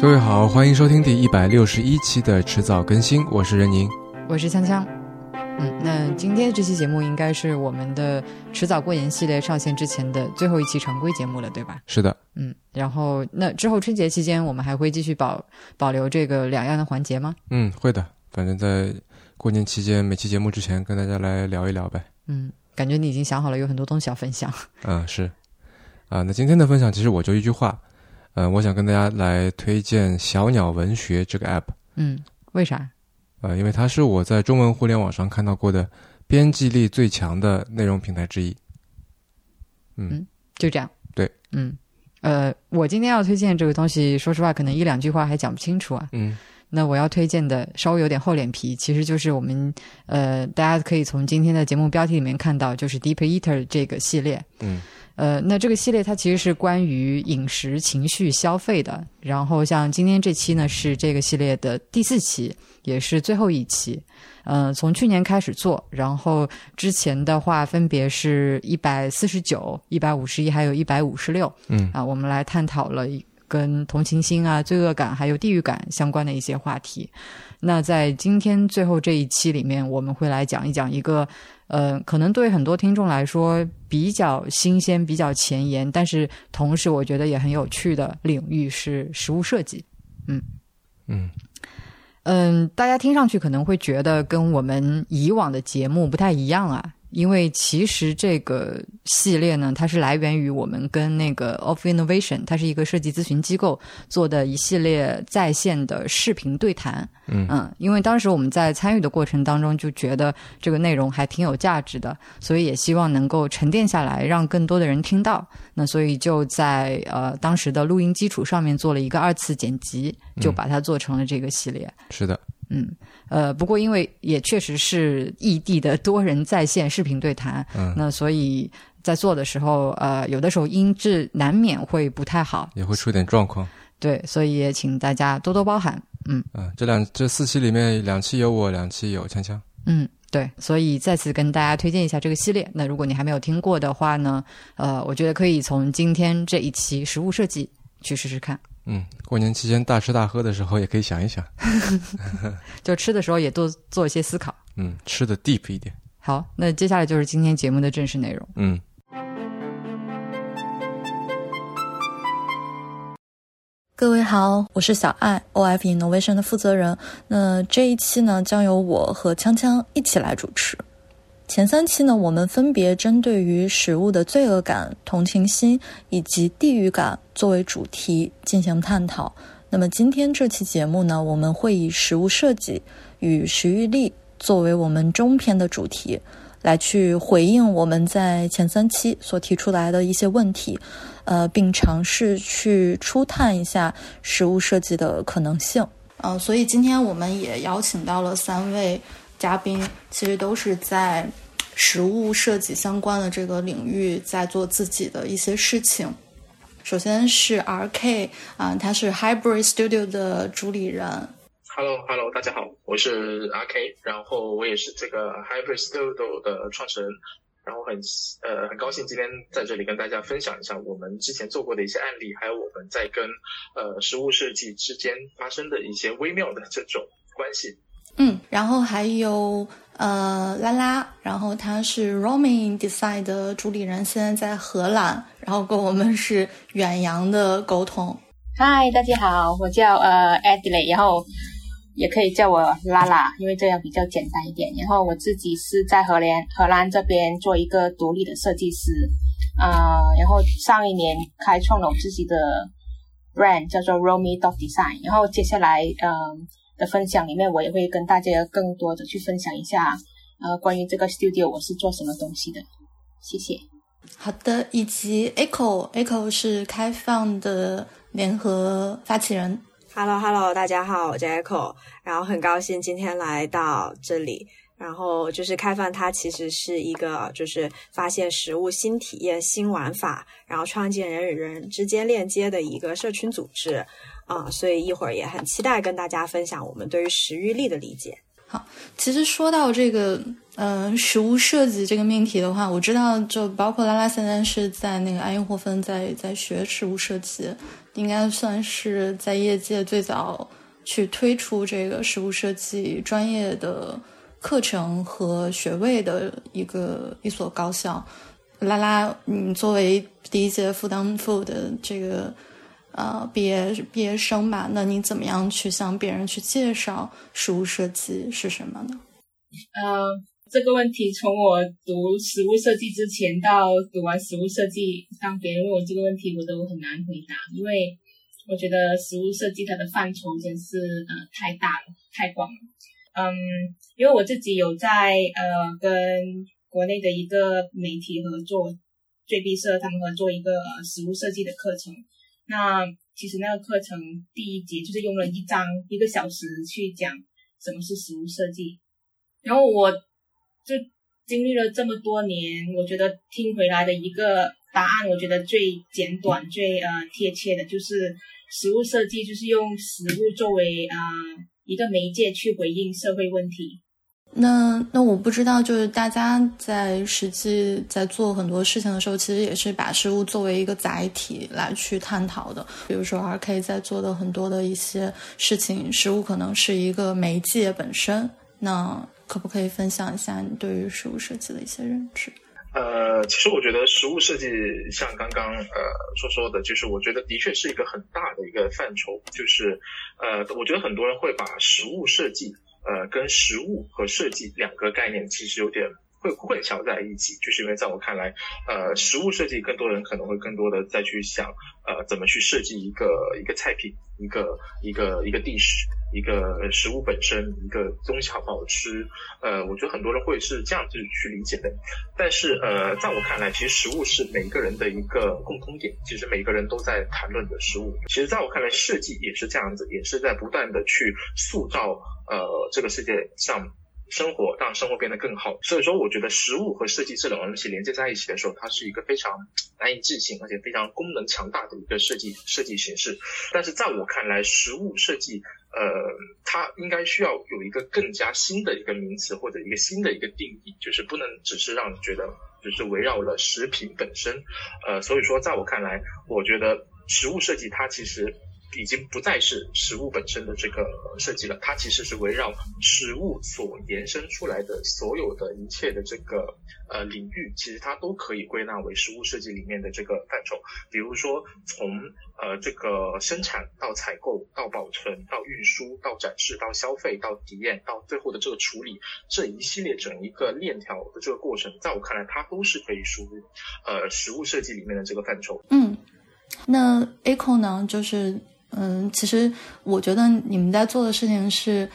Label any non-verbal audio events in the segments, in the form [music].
各位好，欢迎收听第一百六十一期的迟早更新，我是任宁，我是锵锵。嗯，那今天这期节目应该是我们的迟早过年系列上线之前的最后一期常规节目了，对吧？是的，嗯，然后那之后春节期间我们还会继续保保留这个两样的环节吗？嗯，会的，反正在过年期间每期节目之前跟大家来聊一聊呗。嗯，感觉你已经想好了，有很多东西要分享。嗯，是。啊，那今天的分享其实我就一句话。嗯，我想跟大家来推荐小鸟文学这个 app。嗯，为啥？呃，因为它是我在中文互联网上看到过的编辑力最强的内容平台之一。嗯，就这样。对，嗯，呃，我今天要推荐这个东西，说实话，可能一两句话还讲不清楚啊。嗯，那我要推荐的稍微有点厚脸皮，其实就是我们呃，大家可以从今天的节目标题里面看到，就是 Deep Eater 这个系列。嗯。呃，那这个系列它其实是关于饮食、情绪、消费的。然后像今天这期呢，是这个系列的第四期，也是最后一期。嗯，从去年开始做，然后之前的话分别是一百四十九、一百五十一，还有一百五十六。嗯，啊，我们来探讨了跟同情心啊、罪恶感还有地域感相关的一些话题。那在今天最后这一期里面，我们会来讲一讲一个。呃，可能对很多听众来说比较新鲜、比较前沿，但是同时我觉得也很有趣的领域是实物设计。嗯嗯嗯，大家听上去可能会觉得跟我们以往的节目不太一样啊。因为其实这个系列呢，它是来源于我们跟那个 Of Innovation，它是一个设计咨询机构做的一系列在线的视频对谈。嗯嗯，因为当时我们在参与的过程当中就觉得这个内容还挺有价值的，所以也希望能够沉淀下来，让更多的人听到。那所以就在呃当时的录音基础上面做了一个二次剪辑，就把它做成了这个系列。是的。嗯，呃，不过因为也确实是异地的多人在线视频对谈，嗯，那所以在做的时候，呃，有的时候音质难免会不太好，也会出点状况。对，所以也请大家多多包涵。嗯，啊，这两这四期里面，两期有我，两期有锵锵。嗯，对，所以再次跟大家推荐一下这个系列。那如果你还没有听过的话呢，呃，我觉得可以从今天这一期实物设计去试试看。嗯，过年期间大吃大喝的时候也可以想一想，[laughs] 就吃的时候也多做一些思考。嗯，吃的 deep 一点。好，那接下来就是今天节目的正式内容。嗯，各位好，我是小爱，OF Innovation 的负责人。那这一期呢，将由我和锵锵一起来主持。前三期呢，我们分别针对于食物的罪恶感、同情心以及地域感作为主题进行探讨。那么今天这期节目呢，我们会以食物设计与食欲力作为我们中篇的主题，来去回应我们在前三期所提出来的一些问题，呃，并尝试去初探一下食物设计的可能性。呃，所以今天我们也邀请到了三位。嘉宾其实都是在实物设计相关的这个领域在做自己的一些事情。首先是 R.K. 啊，他是 Hybrid Studio 的主理人。Hello，Hello，大家好，我是 R.K. 然后我也是这个 Hybrid Studio 的创始人。然后很呃很高兴今天在这里跟大家分享一下我们之前做过的一些案例，还有我们在跟呃实物设计之间发生的一些微妙的这种关系。嗯，然后还有呃拉拉，然后他是 roman Design 的主理人，现在在荷兰，然后跟我们是远洋的沟通。嗨，大家好，我叫呃 Adley，然后也可以叫我拉拉，因为这样比较简单一点。然后我自己是在荷兰荷兰这边做一个独立的设计师，啊，然后上一年开创了我自己的 brand 叫做 romi Dot Design，然后接下来嗯。的分享里面，我也会跟大家更多的去分享一下，呃，关于这个 studio 我是做什么东西的。谢谢。好的，以及 Echo，Echo 是开放的联合发起人。Hello，Hello，大家好，我叫 Echo，然后很高兴今天来到这里。然后就是开放，它其实是一个就是发现食物新体验、新玩法，然后创建人与人之间链接的一个社群组织。啊，所以一会儿也很期待跟大家分享我们对于食欲力的理解。好，其实说到这个，呃，食物设计这个命题的话，我知道，就包括拉拉现在是在那个爱因霍芬在在学食物设计，应该算是在业界最早去推出这个食物设计专业的课程和学位的一个一所高校。拉拉，你作为第一届复旦附的这个呃毕业毕业生吧，那你怎么样去向别人去介绍食物设计是什么呢？呃，这个问题从我读食物设计之前到读完食物设计，当别人问我这个问题，我都很难回答，因为我觉得食物设计它的范畴真是呃太大了，太广了。嗯，因为我自己有在呃跟。国内的一个媒体合作，最毕社他们合作一个呃实物设计的课程。那其实那个课程第一节就是用了一章一个小时去讲什么是实物设计。然后我就经历了这么多年，我觉得听回来的一个答案，我觉得最简短、最呃贴切的就是实物设计就是用实物作为啊一个媒介去回应社会问题。那那我不知道，就是大家在实际在做很多事情的时候，其实也是把食物作为一个载体来去探讨的。比如说，R K 在做的很多的一些事情，食物可能是一个媒介本身。那可不可以分享一下你对于食物设计的一些认知？呃，其实我觉得食物设计像刚刚呃说说的，就是我觉得的确是一个很大的一个范畴。就是呃，我觉得很多人会把食物设计。呃，跟实物和设计两个概念其实有点会混淆在一起，就是因为在我看来，呃，实物设计更多人可能会更多的再去想，呃，怎么去设计一个一个菜品，一个一个一个 dish，一个食物本身，一个东西好不好吃，呃，我觉得很多人会是这样子去理解的。但是，呃，在我看来，其实食物是每个人的一个共通点，其实每个人都在谈论的食物。其实，在我看来，设计也是这样子，也是在不断的去塑造。呃，这个世界上生活让生活变得更好，所以说我觉得食物和设计这两个东西连接在一起的时候，它是一个非常难以置信，而且非常功能强大的一个设计设计形式。但是在我看来，食物设计，呃，它应该需要有一个更加新的一个名词或者一个新的一个定义，就是不能只是让你觉得只是围绕了食品本身。呃，所以说在我看来，我觉得食物设计它其实。已经不再是食物本身的这个设计了，它其实是围绕食物所延伸出来的所有的一切的这个呃领域，其实它都可以归纳为食物设计里面的这个范畴。比如说从呃这个生产到采购到保存到运输到展示到消费到体验到最后的这个处理这一系列整一个链条的这个过程，在我看来，它都是可以输入呃食物设计里面的这个范畴。嗯，那 Aco 呢，就是。嗯，其实我觉得你们在做的事情是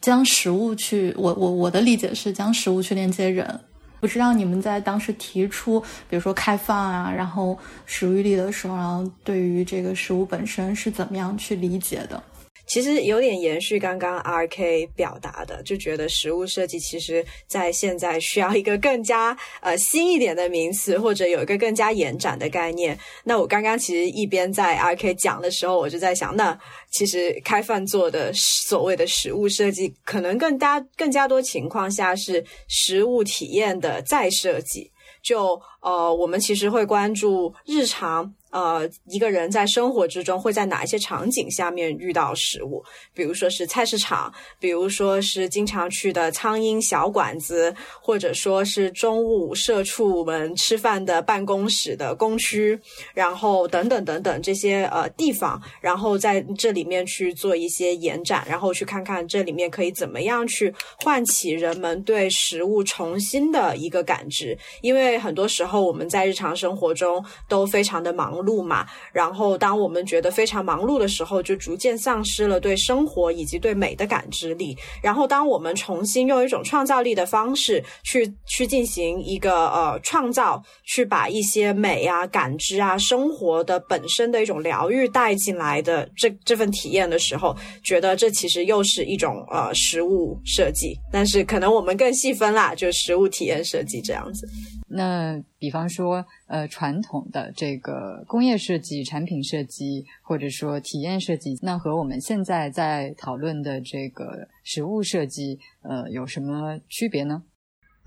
将食物去，我我我的理解是将食物去链接人。不知道你们在当时提出，比如说开放啊，然后食欲力的时候，然后对于这个食物本身是怎么样去理解的？其实有点延续刚刚 R K 表达的，就觉得食物设计其实在现在需要一个更加呃新一点的名词，或者有一个更加延展的概念。那我刚刚其实一边在 R K 讲的时候，我就在想，那其实开饭做的所谓的食物设计，可能更加更加多情况下是食物体验的再设计。就呃，我们其实会关注日常。呃，一个人在生活之中会在哪一些场景下面遇到食物？比如说是菜市场，比如说是经常去的苍蝇小馆子，或者说是中午社畜们吃饭的办公室的工区，然后等等等等这些呃地方，然后在这里面去做一些延展，然后去看看这里面可以怎么样去唤起人们对食物重新的一个感知。因为很多时候我们在日常生活中都非常的忙。碌路嘛，然后当我们觉得非常忙碌的时候，就逐渐丧失了对生活以及对美的感知力。然后，当我们重新用一种创造力的方式去去进行一个呃创造，去把一些美啊、感知啊、生活的本身的一种疗愈带进来的这这份体验的时候，觉得这其实又是一种呃食物设计。但是可能我们更细分啦，就食物体验设计这样子。那比方说，呃，传统的这个工业设计、产品设计，或者说体验设计，那和我们现在在讨论的这个实物设计，呃，有什么区别呢？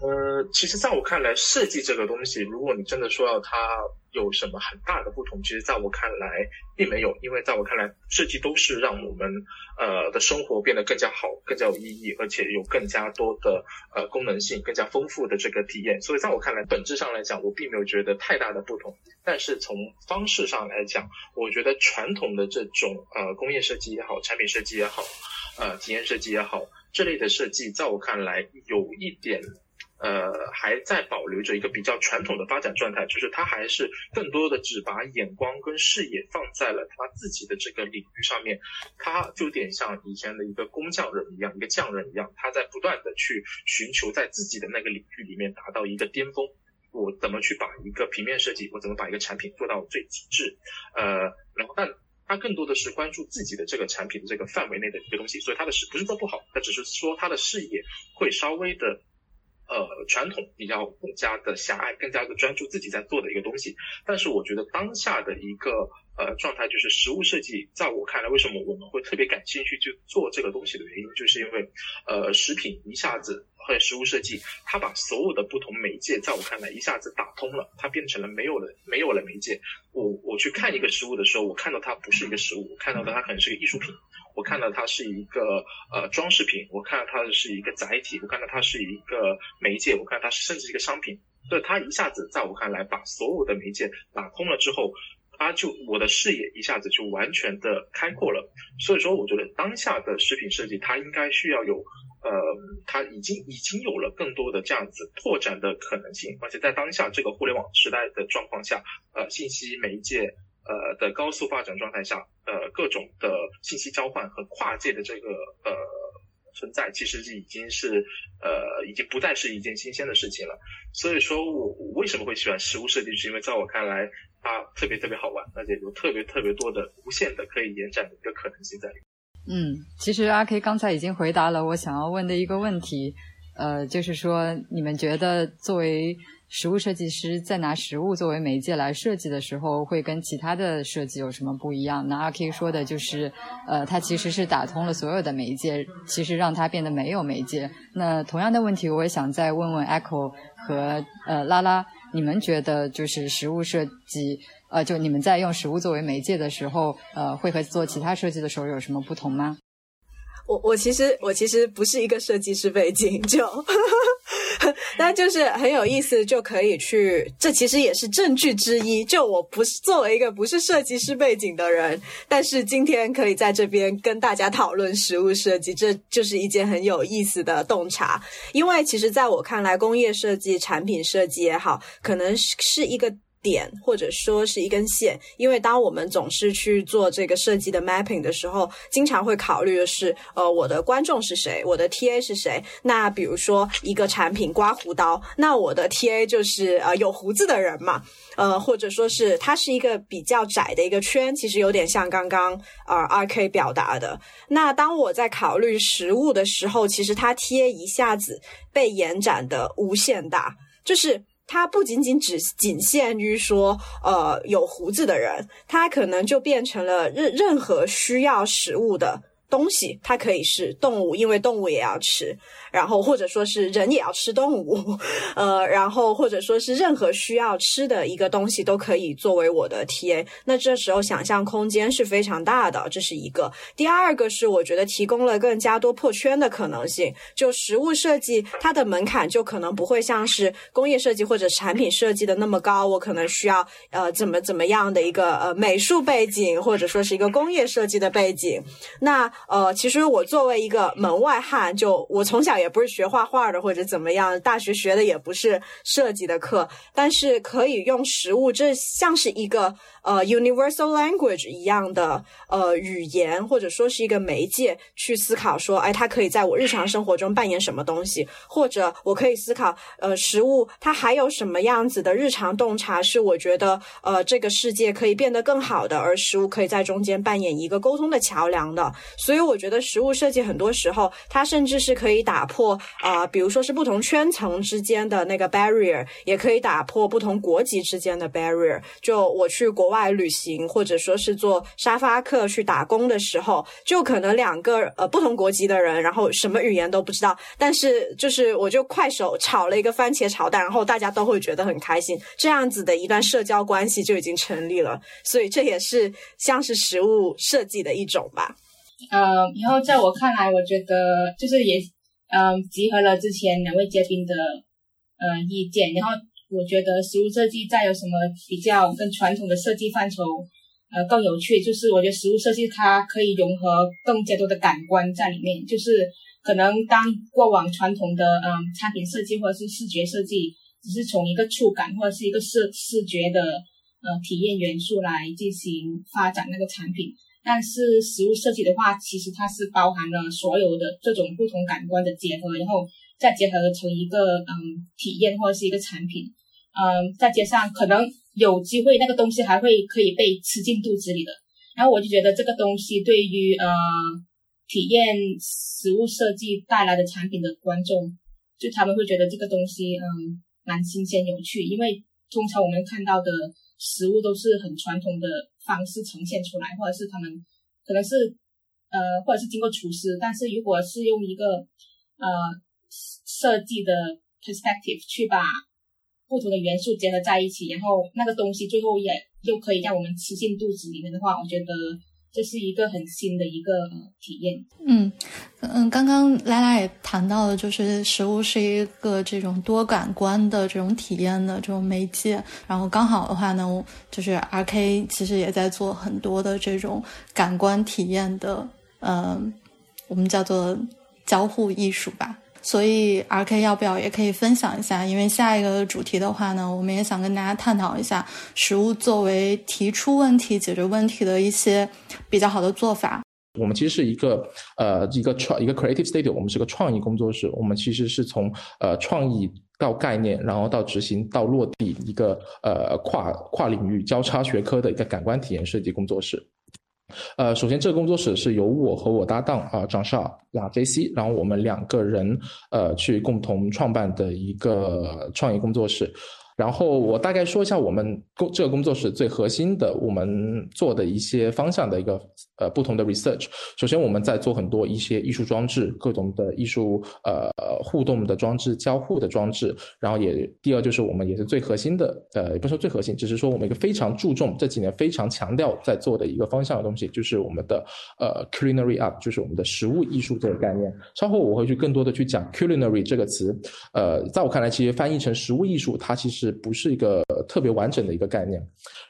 呃，其实在我看来，设计这个东西，如果你真的说要它有什么很大的不同，其实在我看来并没有，因为在我看来，设计都是让我们呃的生活变得更加好、更加有意义，而且有更加多的呃功能性、更加丰富的这个体验。所以在我看来，本质上来讲，我并没有觉得太大的不同。但是从方式上来讲，我觉得传统的这种呃工业设计也好、产品设计也好、呃体验设计也好这类的设计，在我看来有一点。呃，还在保留着一个比较传统的发展状态，就是他还是更多的只把眼光跟视野放在了他自己的这个领域上面，他就有点像以前的一个工匠人一样，一个匠人一样，他在不断的去寻求在自己的那个领域里面达到一个巅峰。我怎么去把一个平面设计，我怎么把一个产品做到最极致？呃，然后但他更多的是关注自己的这个产品的这个范围内的一个东西，所以他的视不是说不好，他只是说他的视野会稍微的。呃，传统比较更加的狭隘，更加的专注自己在做的一个东西。但是我觉得当下的一个呃状态，就是实物设计，在我看来，为什么我们会特别感兴趣去做这个东西的原因，就是因为呃，食品一下子和实物设计，它把所有的不同媒介，在我看来一下子打通了，它变成了没有了没有了媒介。我我去看一个食物的时候，我看到它不是一个食物，我看到的它可能是个艺术品。我看到它是一个呃装饰品，我看到它是一个载体，我看到它是一个媒介，我看到它是甚至一个商品。所以它一下子在我看来把所有的媒介打通了之后，它就我的视野一下子就完全的开阔了。所以说，我觉得当下的食品设计它应该需要有呃，它已经已经有了更多的这样子拓展的可能性，而且在当下这个互联网时代的状况下，呃，信息媒介。呃的高速发展状态下，呃各种的信息交换和跨界的这个呃存在，其实是已经是呃已经不再是一件新鲜的事情了。所以说我为什么会喜欢实物设计，是因为在我看来它特别特别好玩，而且有特别特别多的无限的可以延展的一个可能性在里面。嗯，其实阿 K 刚才已经回答了我想要问的一个问题，呃，就是说你们觉得作为实物设计师在拿实物作为媒介来设计的时候，会跟其他的设计有什么不一样？那阿 K 说的就是，呃，它其实是打通了所有的媒介，其实让它变得没有媒介。那同样的问题，我也想再问问 Echo 和呃拉拉，你们觉得就是实物设计，呃，就你们在用实物作为媒介的时候，呃，会和做其他设计的时候有什么不同吗？我我其实我其实不是一个设计师背景，就。[laughs] 但就是很有意思，就可以去，这其实也是证据之一。就我不是作为一个不是设计师背景的人，但是今天可以在这边跟大家讨论实物设计，这就是一件很有意思的洞察。因为其实在我看来，工业设计、产品设计也好，可能是一个。点或者说是一根线，因为当我们总是去做这个设计的 mapping 的时候，经常会考虑的是，呃，我的观众是谁，我的 TA 是谁。那比如说一个产品刮胡刀，那我的 TA 就是呃有胡子的人嘛，呃，或者说是它是一个比较窄的一个圈，其实有点像刚刚呃 RK 表达的。那当我在考虑实物的时候，其实它 TA 一下子被延展的无限大，就是。它不仅仅只仅限于说，呃，有胡子的人，他可能就变成了任任何需要食物的。东西它可以是动物，因为动物也要吃，然后或者说是人也要吃动物，[laughs] 呃，然后或者说是任何需要吃的一个东西都可以作为我的 TA。那这时候想象空间是非常大的，这是一个。第二个是我觉得提供了更加多破圈的可能性。就实物设计，它的门槛就可能不会像是工业设计或者产品设计的那么高。我可能需要呃怎么怎么样的一个呃美术背景，或者说是一个工业设计的背景。那呃，其实我作为一个门外汉，就我从小也不是学画画的，或者怎么样，大学学的也不是设计的课，但是可以用实物，这像是一个。呃，universal language 一样的呃语言，或者说是一个媒介，去思考说，哎，它可以在我日常生活中扮演什么东西？或者我可以思考，呃，食物它还有什么样子的日常洞察，是我觉得呃这个世界可以变得更好的，而食物可以在中间扮演一个沟通的桥梁的。所以我觉得实物设计很多时候它甚至是可以打破啊、比如说是不同圈层之间的那个 barrier，也可以打破不同国籍之间的 barrier。就我去国外旅行，或者说是做沙发客去打工的时候，就可能两个呃不同国籍的人，然后什么语言都不知道，但是就是我就快手炒了一个番茄炒蛋，然后大家都会觉得很开心，这样子的一段社交关系就已经成立了。所以这也是像是实物设计的一种吧。呃，然后在我看来，我觉得就是也嗯、集合了之前两位嘉宾的呃意见，然后我觉得实物设计再有什么比较跟传统的设计范畴呃更有趣，就是我觉得实物设计它可以融合更加多的感官在里面，就是可能当过往传统的嗯产品设计或者是视觉设计只是从一个触感或者是一个视视觉的呃体验元素来进行发展那个产品。但是实物设计的话，其实它是包含了所有的这种不同感官的结合，然后再结合成一个嗯体验或者是一个产品，嗯，再加上可能有机会那个东西还会可以被吃进肚子里的。然后我就觉得这个东西对于呃体验实物设计带来的产品的观众，就他们会觉得这个东西嗯蛮新鲜有趣，因为通常我们看到的食物都是很传统的方式呈现出来，或者是他们可能是呃，或者是经过厨师，但是如果是用一个呃设计的 perspective 去把不同的元素结合在一起，然后那个东西最后也又可以让我们吃进肚子里面的话，我觉得这是一个很新的一个、体验。嗯嗯，刚刚拉拉也谈到了，就是食物是一个这种多感官的这种体验的这种媒介。然后刚好的话呢，就是 R K 其实也在做很多的这种感官体验的，呃，我们叫做交互艺术吧。所以 R K 要不要也可以分享一下？因为下一个主题的话呢，我们也想跟大家探讨一下食物作为提出问题、解决问题的一些比较好的做法。我们其实是一个呃一个创一个 creative studio，我们是个创意工作室。我们其实是从呃创意到概念，然后到执行到落地一个呃跨跨领域交叉学科的一个感官体验设计工作室。呃，首先这个工作室是由我和我搭档啊张少啊 J C，然后我们两个人呃去共同创办的一个创意工作室。然后我大概说一下我们工这个工作室最核心的我们做的一些方向的一个呃不同的 research。首先我们在做很多一些艺术装置，各种的艺术呃互动的装置、交互的装置。然后也第二就是我们也是最核心的呃也不是说最核心，只是说我们一个非常注重这几年非常强调在做的一个方向的东西，就是我们的呃 culinary art，就是我们的食物艺术这个概念。稍后我会去更多的去讲 culinary 这个词。呃，在我看来，其实翻译成食物艺术，它其实不是一个特别完整的一个概念。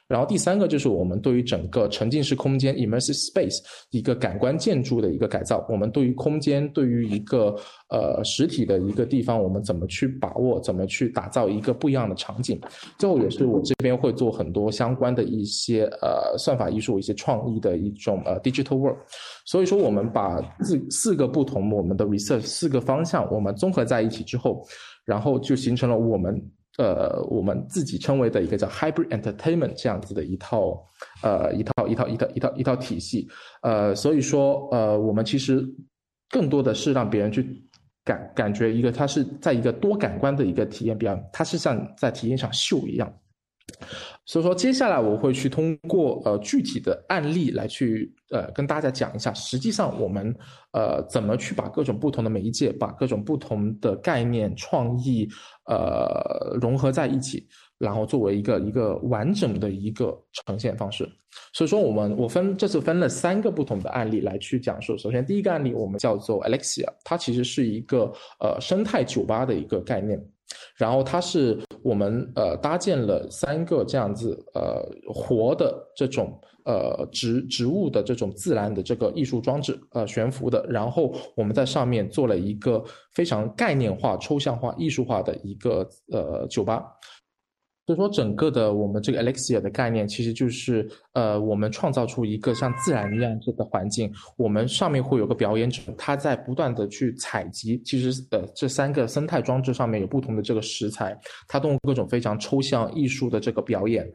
然后第三个就是我们对于整个沉浸式空间 （immersive space） 一个感官建筑的一个改造。我们对于空间，对于一个呃实体的一个地方，我们怎么去把握，怎么去打造一个不一样的场景。最后也是我这边会做很多相关的一些呃算法艺术、一些创意的一种呃 digital work。所以说，我们把四四个不同我们的 research 四个方向，我们综合在一起之后，然后就形成了我们。呃，我们自己称为的一个叫 hybrid entertainment 这样子的一套呃一套一套一套一套一套体系，呃，所以说呃，我们其实更多的是让别人去感感觉一个它是在一个多感官的一个体验比方，它是像在体验一场秀一样。所以说，接下来我会去通过呃具体的案例来去呃跟大家讲一下，实际上我们呃怎么去把各种不同的媒介，把各种不同的概念创意呃融合在一起，然后作为一个一个完整的一个呈现方式。所以说，我们我分这次分了三个不同的案例来去讲述。首先，第一个案例我们叫做 Alexia，它其实是一个呃生态酒吧的一个概念。然后它是我们呃搭建了三个这样子呃活的这种呃植植物的这种自然的这个艺术装置呃悬浮的，然后我们在上面做了一个非常概念化、抽象化、艺术化的一个呃酒吧。所以说，整个的我们这个 Alexia 的概念，其实就是呃，我们创造出一个像自然一样的环境，我们上面会有个表演者，他在不断的去采集。其实，呃，这三个生态装置上面有不同的这个食材，他通过各种非常抽象艺术的这个表演，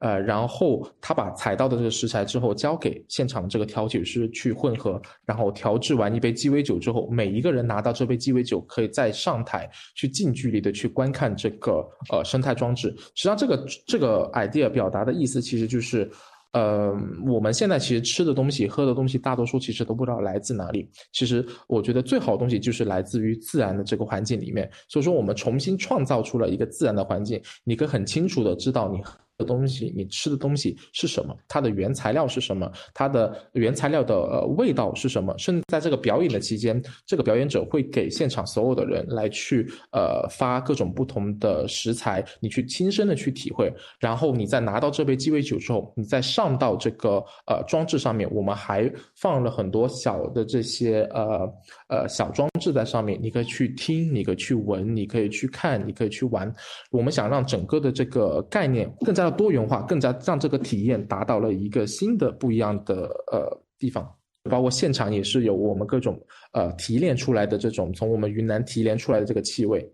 呃，然后他把采到的这个食材之后交给现场的这个调酒师去混合，然后调制完一杯鸡尾酒之后，每一个人拿到这杯鸡尾酒，可以再上台去近距离的去观看这个呃生态装置。实际上，这个这个 idea 表达的意思其实就是。呃，我们现在其实吃的东西、喝的东西，大多数其实都不知道来自哪里。其实我觉得最好的东西就是来自于自然的这个环境里面。所以说，我们重新创造出了一个自然的环境，你可以很清楚的知道你。东西，你吃的东西是什么？它的原材料是什么？它的原材料的呃味道是什么？甚至在这个表演的期间，这个表演者会给现场所有的人来去呃发各种不同的食材，你去亲身的去体会。然后你再拿到这杯鸡尾酒之后，你再上到这个呃装置上面，我们还放了很多小的这些呃呃小装置在上面，你可以去听，你可以去闻，你可以去看，你可以去玩。我们想让整个的这个概念更加。多元化，更加让这个体验达到了一个新的不一样的呃地方，包括现场也是有我们各种呃提炼出来的这种从我们云南提炼出来的这个气味，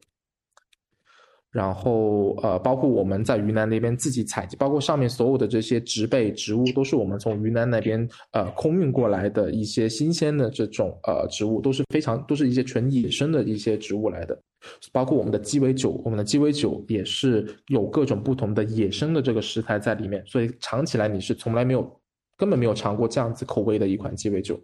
然后呃包括我们在云南那边自己采集，包括上面所有的这些植被植物都是我们从云南那边呃空运过来的一些新鲜的这种呃植物，都是非常都是一些纯野生的一些植物来的。包括我们的鸡尾酒，我们的鸡尾酒也是有各种不同的野生的这个食材在里面，所以尝起来你是从来没有、根本没有尝过这样子口味的一款鸡尾酒。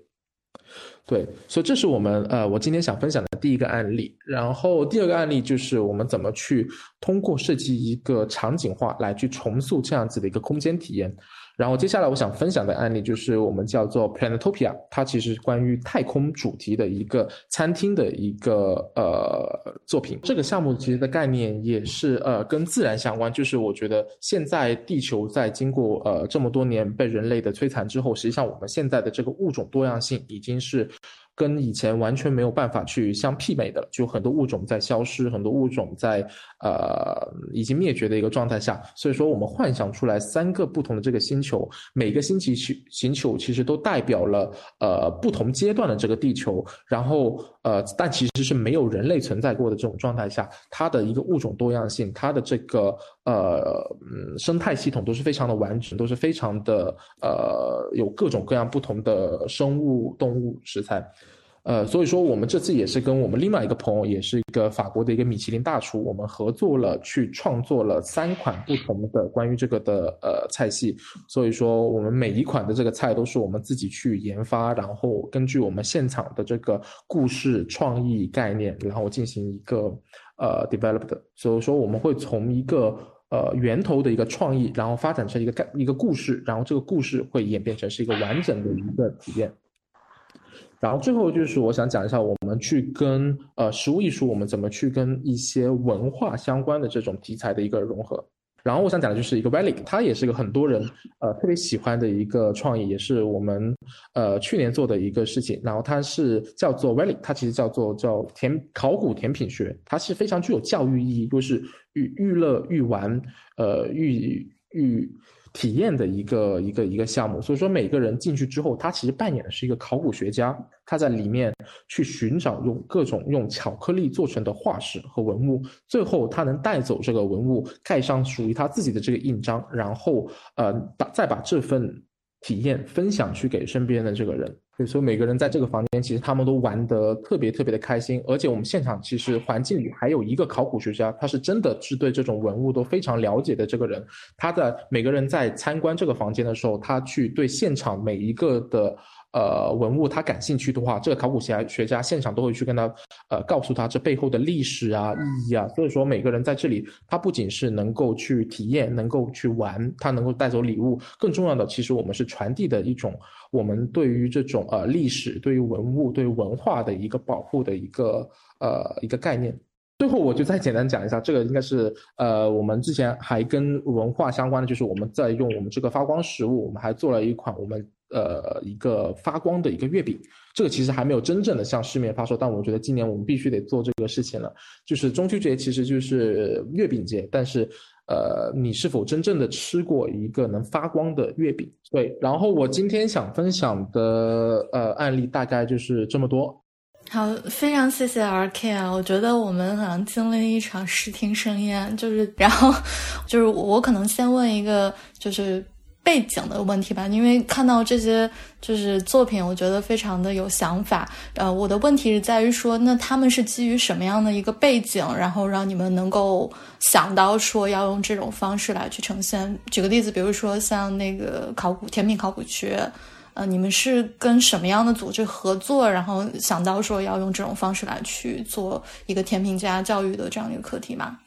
对，所以这是我们呃，我今天想分享的第一个案例。然后第二个案例就是我们怎么去通过设计一个场景化来去重塑这样子的一个空间体验。然后接下来我想分享的案例就是我们叫做 Planetopia，它其实关于太空主题的一个餐厅的一个呃作品。这个项目其实的概念也是呃跟自然相关，就是我觉得现在地球在经过呃这么多年被人类的摧残之后，实际上我们现在的这个物种多样性已经是。跟以前完全没有办法去相媲美的，就很多物种在消失，很多物种在呃已经灭绝的一个状态下。所以说，我们幻想出来三个不同的这个星球，每个星期星星球其实都代表了呃不同阶段的这个地球。然后呃，但其实是没有人类存在过的这种状态下，它的一个物种多样性，它的这个呃嗯生态系统都是非常的完整，都是非常的呃有各种各样不同的生物、动物、食材。呃，所以说我们这次也是跟我们另外一个朋友，也是一个法国的一个米其林大厨，我们合作了，去创作了三款不同的关于这个的呃菜系。所以说，我们每一款的这个菜都是我们自己去研发，然后根据我们现场的这个故事、创意概念，然后进行一个呃 developed。所以说，我们会从一个呃源头的一个创意，然后发展成一个概一个故事，然后这个故事会演变成是一个完整的一个体验。然后最后就是我想讲一下，我们去跟呃实物艺术，我们怎么去跟一些文化相关的这种题材的一个融合。然后我想讲的就是一个 Relic，它也是一个很多人呃特别喜欢的一个创意，也是我们呃去年做的一个事情。然后它是叫做 Relic，它其实叫做叫甜考古甜品学，它是非常具有教育意义，又是寓寓乐寓玩呃寓寓。体验的一个一个一个项目，所以说每个人进去之后，他其实扮演的是一个考古学家，他在里面去寻找用各种用巧克力做成的化石和文物，最后他能带走这个文物，盖上属于他自己的这个印章，然后呃把再把这份体验分享去给身边的这个人。所以，每个人在这个房间，其实他们都玩得特别特别的开心。而且我们现场其实环境里还有一个考古学家，他是真的是对这种文物都非常了解的这个人。他在每个人在参观这个房间的时候，他去对现场每一个的。呃，文物他感兴趣的话，这个考古学学家现场都会去跟他，呃，告诉他这背后的历史啊、意义啊。所以说，每个人在这里，他不仅是能够去体验，能够去玩，他能够带走礼物。更重要的，其实我们是传递的一种我们对于这种呃历史、对于文物、对于文化的一个保护的一个呃一个概念。最后，我就再简单讲一下，这个应该是呃，我们之前还跟文化相关的，就是我们在用我们这个发光食物，我们还做了一款我们。呃，一个发光的一个月饼，这个其实还没有真正的向市面发售，但我觉得今年我们必须得做这个事情了。就是中秋节其实就是月饼节，但是呃，你是否真正的吃过一个能发光的月饼？对，然后我今天想分享的呃案例大概就是这么多。好，非常谢谢 RK 啊！我觉得我们好像经历了一场视听盛宴，就是然后就是我可能先问一个就是。背景的问题吧，因为看到这些就是作品，我觉得非常的有想法。呃，我的问题是在于说，那他们是基于什么样的一个背景，然后让你们能够想到说要用这种方式来去呈现？举个例子，比如说像那个考古甜品考古学，呃，你们是跟什么样的组织合作，然后想到说要用这种方式来去做一个甜品家教育的这样一个课题吗？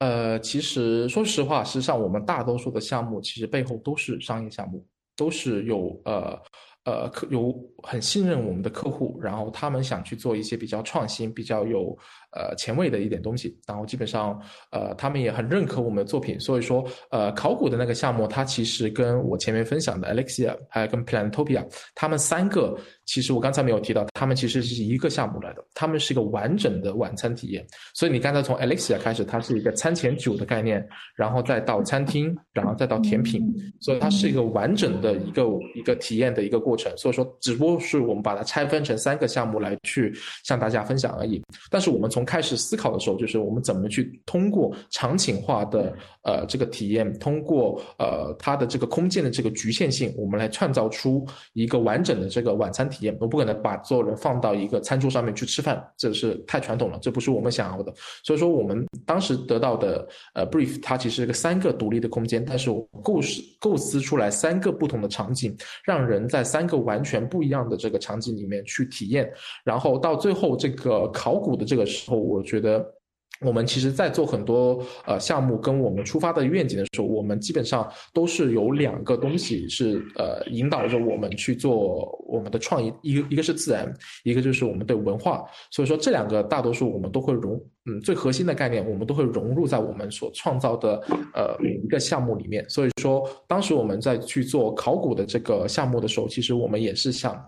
呃，其实说实话，实际上我们大多数的项目其实背后都是商业项目，都是有呃。呃，客有很信任我们的客户，然后他们想去做一些比较创新、比较有呃前卫的一点东西，然后基本上呃他们也很认可我们的作品，所以说呃考古的那个项目，它其实跟我前面分享的 Alexia 还有跟 Planetopia，他们三个其实我刚才没有提到，他们其实是一个项目来的，他们是一个完整的晚餐体验。所以你刚才从 Alexia 开始，它是一个餐前酒的概念，然后再到餐厅，然后再到甜品，所以它是一个完整的一个一个体验的一个过。程，所以说只不过是我们把它拆分成三个项目来去向大家分享而已。但是我们从开始思考的时候，就是我们怎么去通过场景化的呃这个体验，通过呃它的这个空间的这个局限性，我们来创造出一个完整的这个晚餐体验。我不可能把所有人放到一个餐桌上面去吃饭，这是太传统了，这不是我们想要的。所以说我们当时得到的呃 brief，它其实是个三个独立的空间，但是我构思构思出来三个不同的场景，让人在。三个完全不一样的这个场景里面去体验，然后到最后这个考古的这个时候，我觉得我们其实，在做很多呃项目跟我们出发的愿景的时候，我们基本上都是有两个东西是呃引导着我们去做我们的创意，一个一个是自然，一个就是我们的文化。所以说这两个大多数我们都会融。嗯，最核心的概念，我们都会融入在我们所创造的呃每一个项目里面。所以说，当时我们在去做考古的这个项目的时候，其实我们也是想，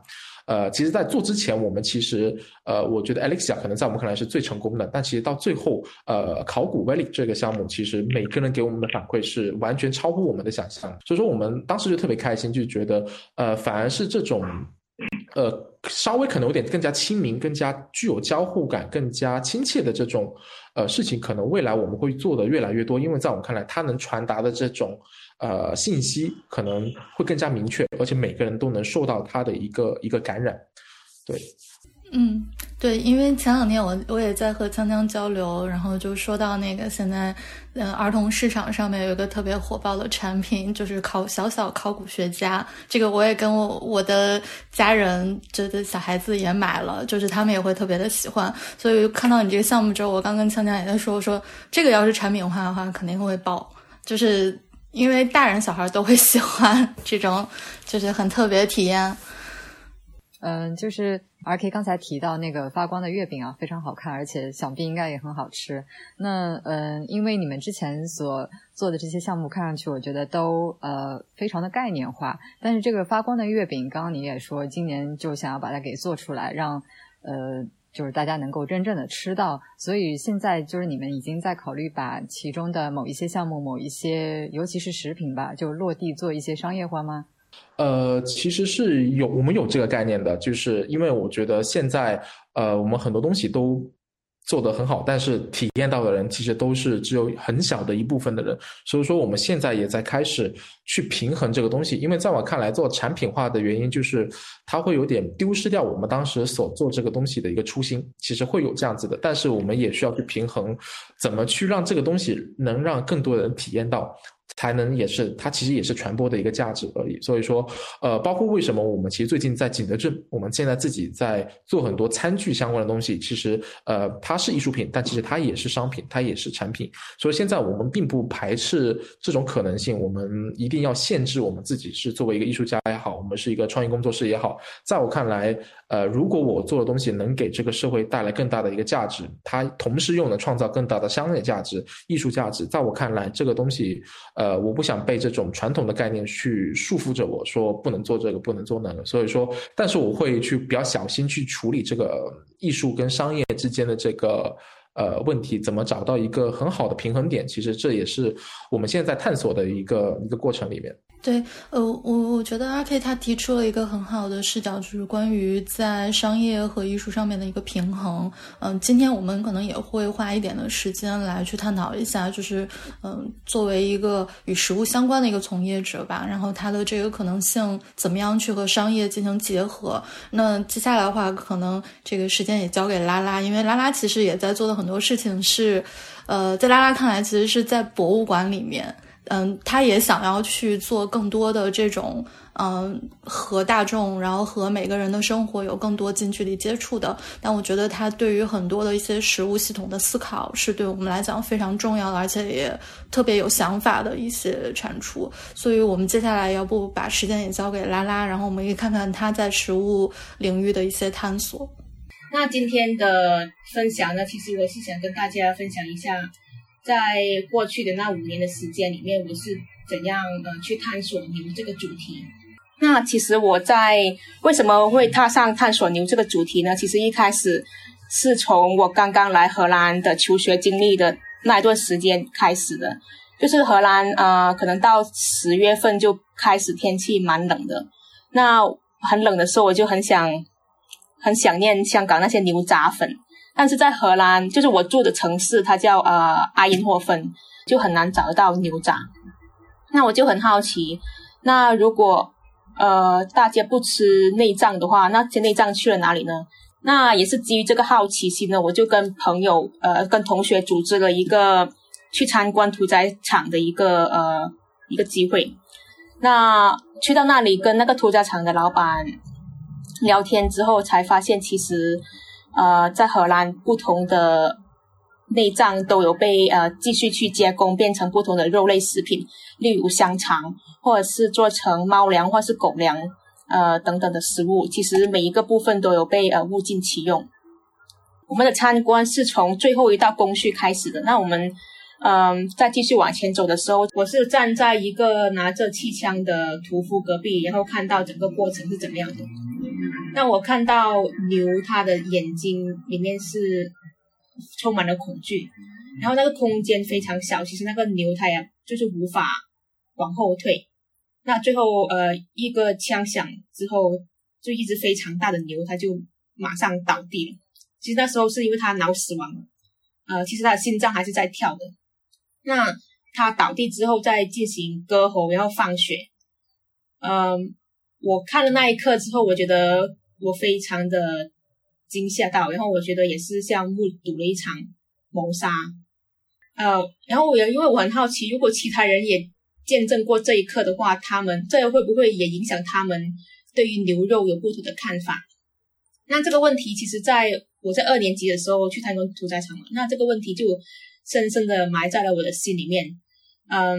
呃，其实，在做之前，我们其实呃，我觉得 Alexa 可能在我们看来是最成功的，但其实到最后，呃，考古 Valley 这个项目，其实每个人给我们的反馈是完全超乎我们的想象。所以说，我们当时就特别开心，就觉得呃，反而是这种。呃，稍微可能有点更加亲民、更加具有交互感、更加亲切的这种呃事情，可能未来我们会做的越来越多。因为在我们看来，它能传达的这种呃信息可能会更加明确，而且每个人都能受到它的一个一个感染。对。嗯，对，因为前两天我我也在和锵锵交流，然后就说到那个现在，呃，儿童市场上面有一个特别火爆的产品，就是考小小考古学家。这个我也跟我我的家人，觉得小孩子也买了，就是他们也会特别的喜欢。所以看到你这个项目之后，我刚跟锵锵也在说，说这个要是产品化的话，肯定会爆，就是因为大人小孩都会喜欢这种，就是很特别的体验。嗯，就是 R K 刚才提到那个发光的月饼啊，非常好看，而且想必应该也很好吃。那嗯，因为你们之前所做的这些项目，看上去我觉得都呃非常的概念化。但是这个发光的月饼，刚刚你也说今年就想要把它给做出来，让呃就是大家能够真正的吃到。所以现在就是你们已经在考虑把其中的某一些项目、某一些尤其是食品吧，就落地做一些商业化吗？呃，其实是有我们有这个概念的，就是因为我觉得现在呃，我们很多东西都做得很好，但是体验到的人其实都是只有很小的一部分的人，所以说我们现在也在开始去平衡这个东西。因为在我看来，做产品化的原因就是它会有点丢失掉我们当时所做这个东西的一个初心，其实会有这样子的，但是我们也需要去平衡，怎么去让这个东西能让更多人体验到。才能也是它其实也是传播的一个价值而已。所以说，呃，包括为什么我们其实最近在景德镇，我们现在自己在做很多餐具相关的东西。其实，呃，它是艺术品，但其实它也是商品，它也是产品。所以现在我们并不排斥这种可能性。我们一定要限制我们自己是作为一个艺术家也好，我们是一个创意工作室也好。在我看来，呃，如果我做的东西能给这个社会带来更大的一个价值，它同时又能创造更大的商业价值、艺术价值，在我看来，这个东西。呃，我不想被这种传统的概念去束缚着，我说不能做这个，不能做那个。所以说，但是我会去比较小心去处理这个艺术跟商业之间的这个呃问题，怎么找到一个很好的平衡点？其实这也是我们现在在探索的一个一个过程里面。对，呃，我我觉得阿 K 他提出了一个很好的视角，就是关于在商业和艺术上面的一个平衡。嗯，今天我们可能也会花一点的时间来去探讨一下，就是嗯，作为一个与实物相关的一个从业者吧，然后他的这个可能性怎么样去和商业进行结合。那接下来的话，可能这个时间也交给拉拉，因为拉拉其实也在做的很多事情是，呃，在拉拉看来，其实是在博物馆里面。嗯，他也想要去做更多的这种，嗯，和大众，然后和每个人的生活有更多近距离接触的。但我觉得他对于很多的一些食物系统的思考，是对我们来讲非常重要的，而且也特别有想法的一些产出。所以我们接下来要不把时间也交给拉拉，然后我们也看看他在食物领域的一些探索。那今天的分享呢，其实我是想跟大家分享一下。在过去的那五年的时间里面，我是怎样呃去探索牛这个主题？那其实我在为什么会踏上探索牛这个主题呢？其实一开始是从我刚刚来荷兰的求学经历的那一段时间开始的。就是荷兰呃，可能到十月份就开始天气蛮冷的。那很冷的时候，我就很想很想念香港那些牛杂粉。但是在荷兰，就是我住的城市，它叫呃阿因霍芬，就很难找得到牛杂。那我就很好奇，那如果呃大家不吃内脏的话，那些内脏去了哪里呢？那也是基于这个好奇心呢，我就跟朋友呃跟同学组织了一个去参观屠宰场的一个呃一个机会。那去到那里跟那个屠宰场的老板聊天之后，才发现其实。呃，在荷兰，不同的内脏都有被呃继续去加工，变成不同的肉类食品，例如香肠，或者是做成猫粮或是狗粮，呃等等的食物。其实每一个部分都有被呃物尽其用。我们的参观是从最后一道工序开始的。那我们嗯在继续往前走的时候，我是站在一个拿着气枪的屠夫隔壁，然后看到整个过程是怎么样的。那我看到牛，它的眼睛里面是充满了恐惧，然后那个空间非常小，其实那个牛它也就是无法往后退。那最后呃一个枪响之后，就一只非常大的牛，它就马上倒地了。其实那时候是因为它脑死亡了，呃，其实它的心脏还是在跳的。那它倒地之后再进行割喉，然后放血。嗯，我看了那一刻之后，我觉得。我非常的惊吓到，然后我觉得也是像目睹了一场谋杀，呃，然后我也因为我很好奇，如果其他人也见证过这一刻的话，他们这会不会也影响他们对于牛肉有不同的看法？那这个问题其实在我在二年级的时候去参观屠宰场了，那这个问题就深深的埋在了我的心里面。嗯，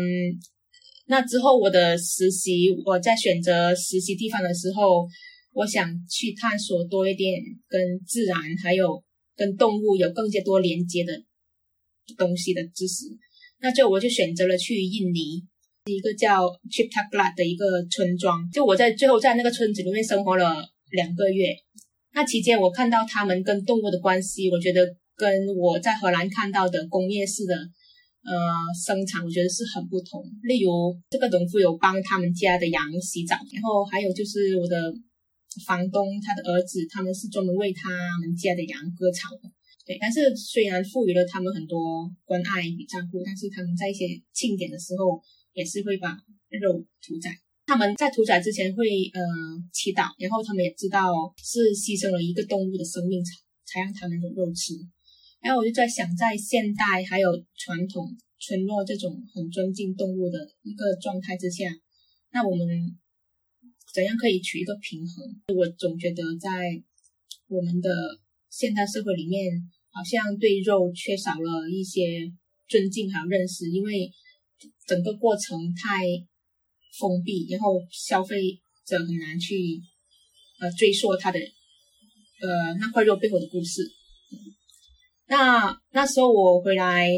那之后我的实习，我在选择实习地方的时候。我想去探索多一点跟自然还有跟动物有更加多连接的东西的知识，那就我就选择了去印尼一个叫 Chiptaglat 的一个村庄。就我在最后在那个村子里面生活了两个月，那期间我看到他们跟动物的关系，我觉得跟我在荷兰看到的工业式的呃生产，我觉得是很不同。例如这个农夫有帮他们家的羊洗澡，然后还有就是我的。房东他的儿子，他们是专门为他们家的羊割草的。对，但是虽然赋予了他们很多关爱与照顾，但是他们在一些庆典的时候，也是会把肉屠宰。他们在屠宰之前会呃祈祷，然后他们也知道是牺牲了一个动物的生命才才让他们有肉吃。然后我就在想，在现代还有传统村落这种很尊敬动物的一个状态之下，那我们。怎样可以取一个平衡？我总觉得在我们的现代社会里面，好像对肉缺少了一些尊敬还有认识，因为整个过程太封闭，然后消费者很难去呃追溯它的呃那块肉背后的故事。那那时候我回来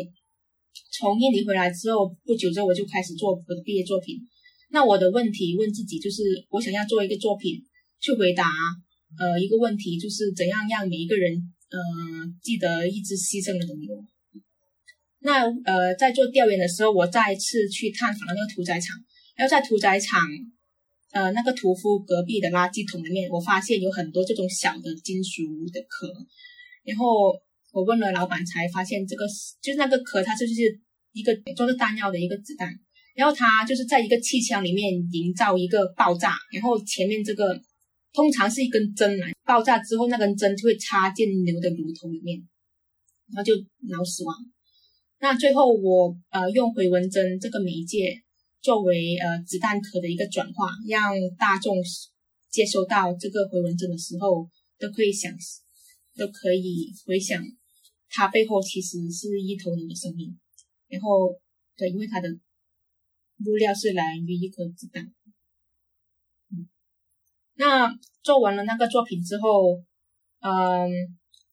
从印尼回来之后不久之后，我就开始做我的毕业作品。那我的问题问自己就是，我想要做一个作品去回答，呃，一个问题就是怎样让每一个人，呃记得一只牺牲的牛。那呃在做调研的时候，我再次去探访了那个屠宰场，然后在屠宰场呃那个屠夫隔壁的垃圾桶里面，我发现有很多这种小的金属的壳，然后我问了老板，才发现这个就是那个壳，它就是一个装着弹药的一个子弹。然后它就是在一个气枪里面营造一个爆炸，然后前面这个通常是一根针来，爆炸之后那根针就会插进牛的乳头里面，然后就脑死亡。那最后我呃用回纹针这个媒介作为呃子弹壳的一个转化，让大众接收到这个回纹针的时候都可以想都可以回想，它背后其实是一头牛的生命。然后对，因为它的。物料是来源于一颗子弹。嗯，那做完了那个作品之后，嗯，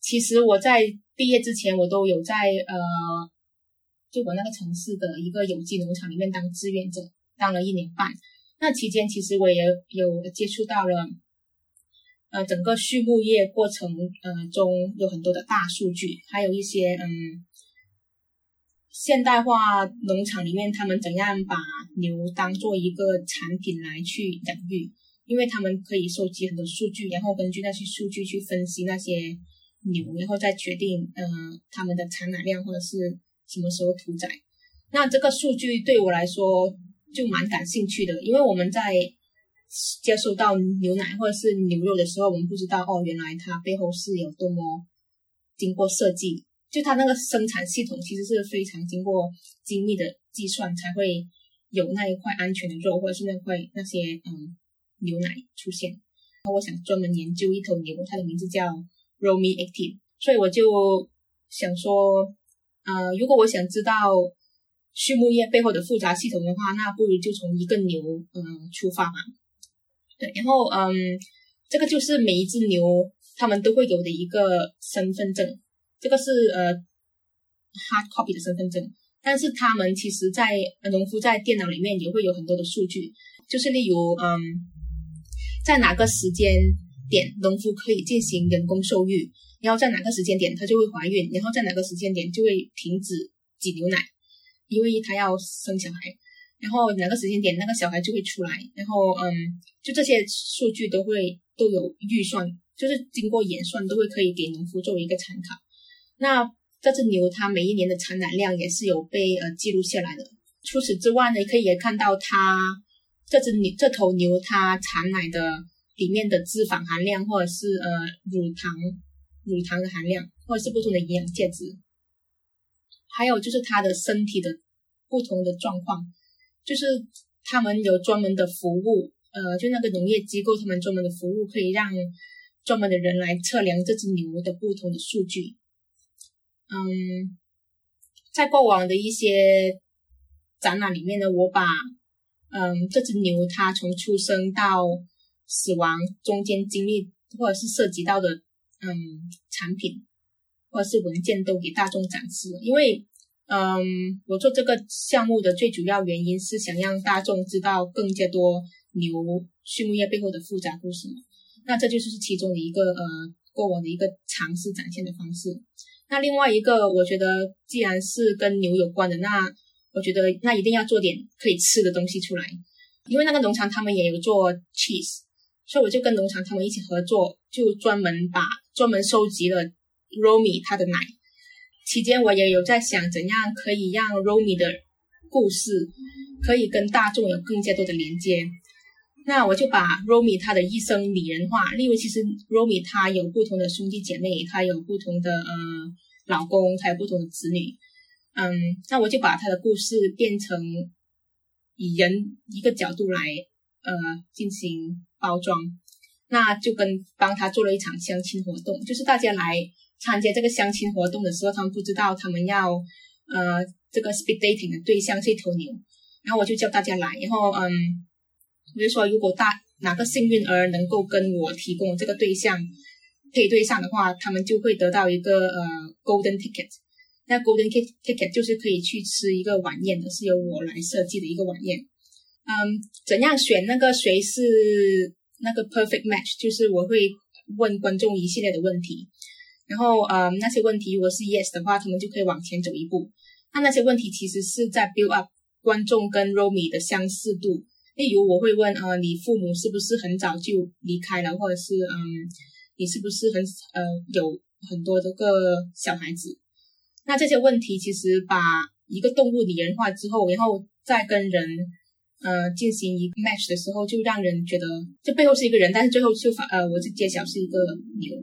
其实我在毕业之前，我都有在呃，就我那个城市的一个有机农场里面当志愿者，当了一年半。那期间，其实我也有接触到了，呃，整个畜牧业过程呃中有很多的大数据，还有一些嗯。现代化农场里面，他们怎样把牛当做一个产品来去养育？因为他们可以收集很多数据，然后根据那些数据去分析那些牛，然后再决定，呃，他们的产奶量或者是什么时候屠宰。那这个数据对我来说就蛮感兴趣的，因为我们在接收到牛奶或者是牛肉的时候，我们不知道哦，原来它背后是有多么经过设计。就它那个生产系统其实是非常经过精密的计算，才会有那一块安全的肉，或者是那块那些嗯牛奶出现。然后我想专门研究一头牛，它的名字叫 Romy Active，所以我就想说，呃，如果我想知道畜牧业背后的复杂系统的话，那不如就从一个牛嗯出发嘛。对，然后嗯，这个就是每一只牛它们都会有的一个身份证。这个是呃 hard copy 的身份证，但是他们其实，在农夫在电脑里面也会有很多的数据，就是例如嗯，在哪个时间点农夫可以进行人工受孕，然后在哪个时间点他就会怀孕，然后在哪个时间点就会停止挤牛奶，因为他要生小孩，然后哪个时间点那个小孩就会出来，然后嗯，就这些数据都会都有预算，就是经过演算都会可以给农夫作为一个参考。那这只牛它每一年的产奶量也是有被呃记录下来的。除此之外呢，可以也看到它这只牛这头牛它产奶的里面的脂肪含量，或者是呃乳糖乳糖的含量，或者是不同的营养价值。还有就是它的身体的不同的状况，就是他们有专门的服务，呃，就那个农业机构他们专门的服务，可以让专门的人来测量这只牛的不同的数据。嗯，在过往的一些展览里面呢，我把嗯这只牛它从出生到死亡中间经历或者是涉及到的嗯产品或者是文件都给大众展示，因为嗯我做这个项目的最主要原因是想让大众知道更加多牛畜牧业背后的复杂故事，那这就是其中的一个呃过往的一个尝试展现的方式。那另外一个，我觉得既然是跟牛有关的，那我觉得那一定要做点可以吃的东西出来，因为那个农场他们也有做 cheese，所以我就跟农场他们一起合作，就专门把专门收集了 Romy 它的奶。期间我也有在想，怎样可以让 Romy 的故事可以跟大众有更加多的连接。那我就把 Romy 他的一生拟人化，例如其实 Romy 他有不同的兄弟姐妹，他有不同的呃老公，他有不同的子女，嗯，那我就把他的故事变成以人一个角度来呃进行包装，那就跟帮他做了一场相亲活动，就是大家来参加这个相亲活动的时候，他们不知道他们要呃这个 speed dating 的对象是一头牛，然后我就叫大家来，然后嗯。比如说，如果大哪个幸运儿能够跟我提供这个对象配对上的话，他们就会得到一个呃 golden ticket。那 golden ticket 就是可以去吃一个晚宴的，是由我来设计的一个晚宴。嗯，怎样选那个谁是那个 perfect match？就是我会问观众一系列的问题，然后呃那些问题如果是 yes 的话，他们就可以往前走一步。那那些问题其实是在 build up 观众跟 Romy 的相似度。例如我会问呃你父母是不是很早就离开了，或者是嗯你是不是很呃有很多这个小孩子？那这些问题其实把一个动物拟人化之后，然后再跟人呃进行一个 match 的时候，就让人觉得这背后是一个人，但是最后就发呃我就揭晓是一个牛。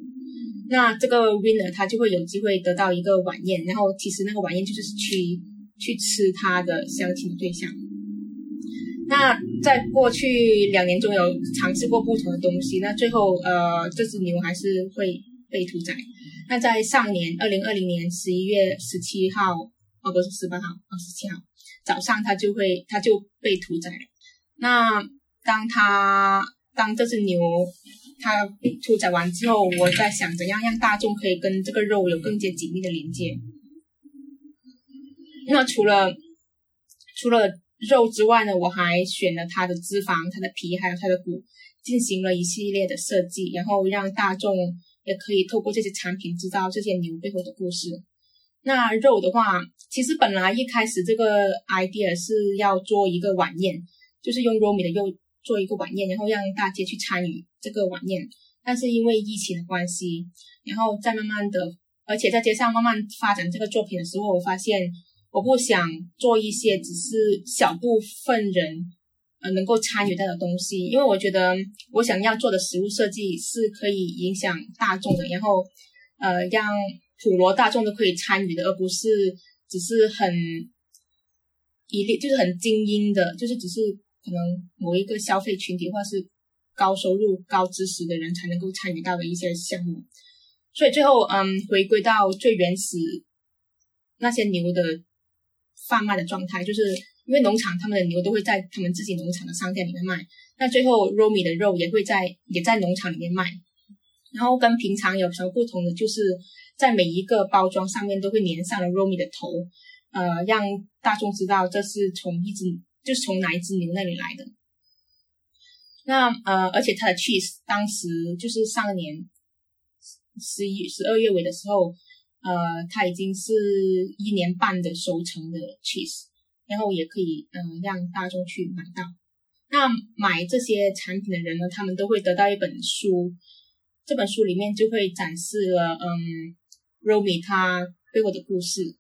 那这个 winner 他就会有机会得到一个晚宴，然后其实那个晚宴就是去去吃他的相亲对象。那在过去两年中有尝试过不同的东西，那最后呃这只牛还是会被屠宰。那在上年二零二零年十一月十七号，哦不是十八号，哦十七号早上，它就会它就被屠宰了。那当它当这只牛它被屠宰完之后，我在想怎样让大众可以跟这个肉有更加紧密的连接。那除了除了肉之外呢，我还选了它的脂肪、它的皮还有它的骨，进行了一系列的设计，然后让大众也可以透过这些产品知道这些牛背后的故事。那肉的话，其实本来一开始这个 idea 是要做一个晚宴，就是用 Romy 的肉做一个晚宴，然后让大家去参与这个晚宴。但是因为疫情的关系，然后再慢慢的，而且在街上慢慢发展这个作品的时候，我发现。我不想做一些只是小部分人呃能够参与到的东西，因为我觉得我想要做的食物设计是可以影响大众的，然后呃让普罗大众都可以参与的，而不是只是很一列就是很精英的，就是只是可能某一个消费群体或是高收入高知识的人才能够参与到的一些项目。所以最后嗯回归到最原始那些牛的。贩卖的状态，就是因为农场他们的牛都会在他们自己农场的商店里面卖，那最后 Romy 的肉也会在也在农场里面卖，然后跟平常有什么不同的，就是在每一个包装上面都会粘上了 Romy 的头，呃，让大众知道这是从一只就是从哪一只牛那里来的。那呃，而且它的 cheese 当时就是上年十一十二月尾的时候。呃，它已经是一年半的收成的 cheese，然后也可以嗯让大众去买到。那买这些产品的人呢，他们都会得到一本书，这本书里面就会展示了嗯 Romy 他背后的故事。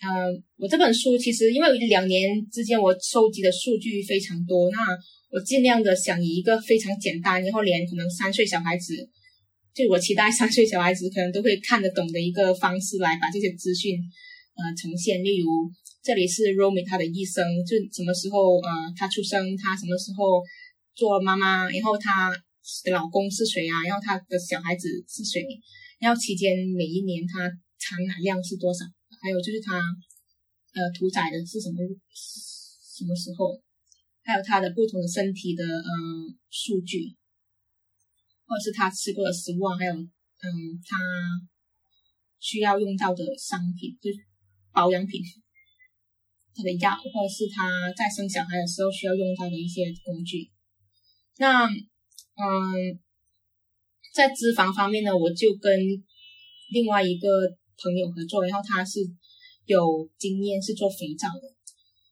呃，我这本书其实因为两年之间我收集的数据非常多，那我尽量的想以一个非常简单，然后连可能三岁小孩子。就我期待三岁小孩子可能都会看得懂的一个方式来把这些资讯，呃，呈现。例如，这里是 Romy 她的一生，就什么时候呃她出生，她什么时候做妈妈，然后她的老公是谁啊？然后她的小孩子是谁？然后期间每一年她产奶量是多少？还有就是她呃屠宰的是什么什么时候？还有她的不同的身体的呃数据。或者是他吃过的食物啊，还有，嗯，他需要用到的商品，就保养品，他的药，或者是他在生小孩的时候需要用到的一些工具。那，嗯，在脂肪方面呢，我就跟另外一个朋友合作，然后他是有经验是做肥皂的，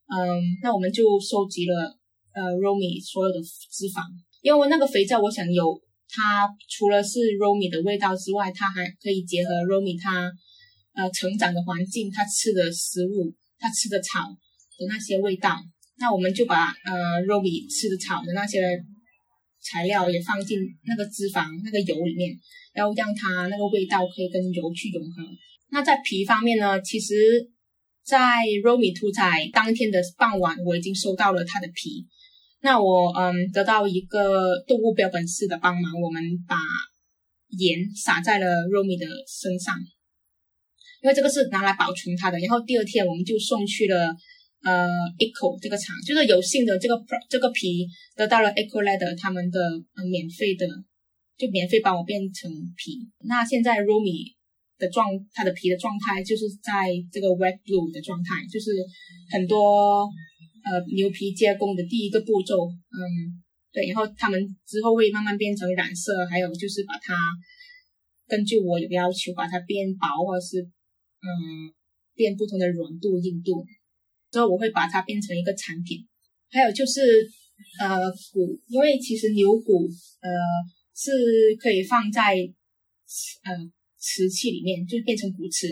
嗯，那我们就收集了呃 Romy 所有的脂肪，因为那个肥皂我想有。它除了是 Romy 的味道之外，它还可以结合 Romy 它呃成长的环境，它吃的食物，它吃的草的那些味道。那我们就把呃 Romy 吃的草的那些材料也放进那个脂肪、那个油里面，然后让它那个味道可以跟油去融合。那在皮方面呢，其实，在 Romy 屠宰当天的傍晚，我已经收到了它的皮。那我嗯得到一个动物标本师的帮忙，我们把盐撒在了 Romy 的身上，因为这个是拿来保存它的。然后第二天我们就送去了呃 Eco 这个厂，就是有幸的这个这个皮得到了 Eco Leather 他们的呃免费的，就免费帮我变成皮。那现在 Romy 的状，它的皮的状态就是在这个 Wet Blue 的状态，就是很多。呃，牛皮加工的第一个步骤，嗯，对，然后他们之后会慢慢变成染色，还有就是把它根据我有要求把它变薄，或者是嗯变不同的软度、硬度，之后我会把它变成一个产品。还有就是呃骨，因为其实牛骨呃是可以放在呃瓷器里面，就变成骨瓷。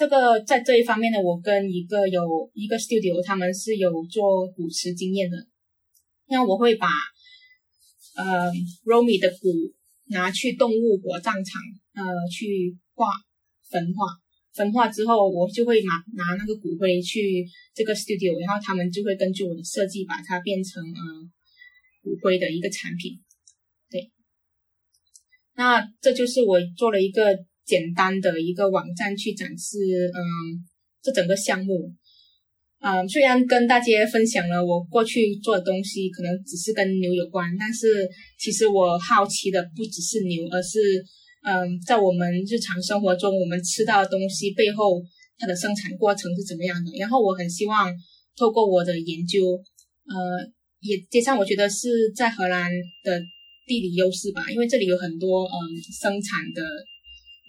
这个在这一方面呢，我跟一个有一个 studio，他们是有做骨瓷经验的。那我会把呃 Romy 的骨拿去动物火葬场，呃，去化焚化，焚化之后，我就会拿拿那个骨灰去这个 studio，然后他们就会根据我的设计把它变成呃骨灰的一个产品。对，那这就是我做了一个。简单的一个网站去展示，嗯，这整个项目，嗯，虽然跟大家分享了我过去做的东西，可能只是跟牛有关，但是其实我好奇的不只是牛，而是，嗯，在我们日常生活中我们吃到的东西背后，它的生产过程是怎么样的？然后我很希望透过我的研究，呃，也加上我觉得是在荷兰的地理优势吧，因为这里有很多嗯生产的。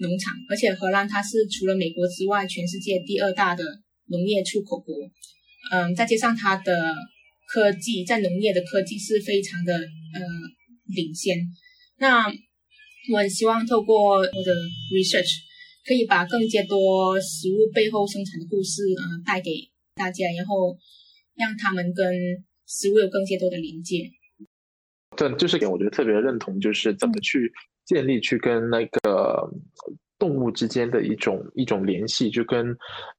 农场，而且荷兰它是除了美国之外，全世界第二大的农业出口国。嗯，再加上它的科技，在农业的科技是非常的呃领先。那我很希望透过我的 research，可以把更加多食物背后生产的故事，呃，带给大家，然后让他们跟食物有更加多的连接。对，就是点我觉得特别认同，就是怎么去。建立去跟那个动物之间的一种一种联系，就跟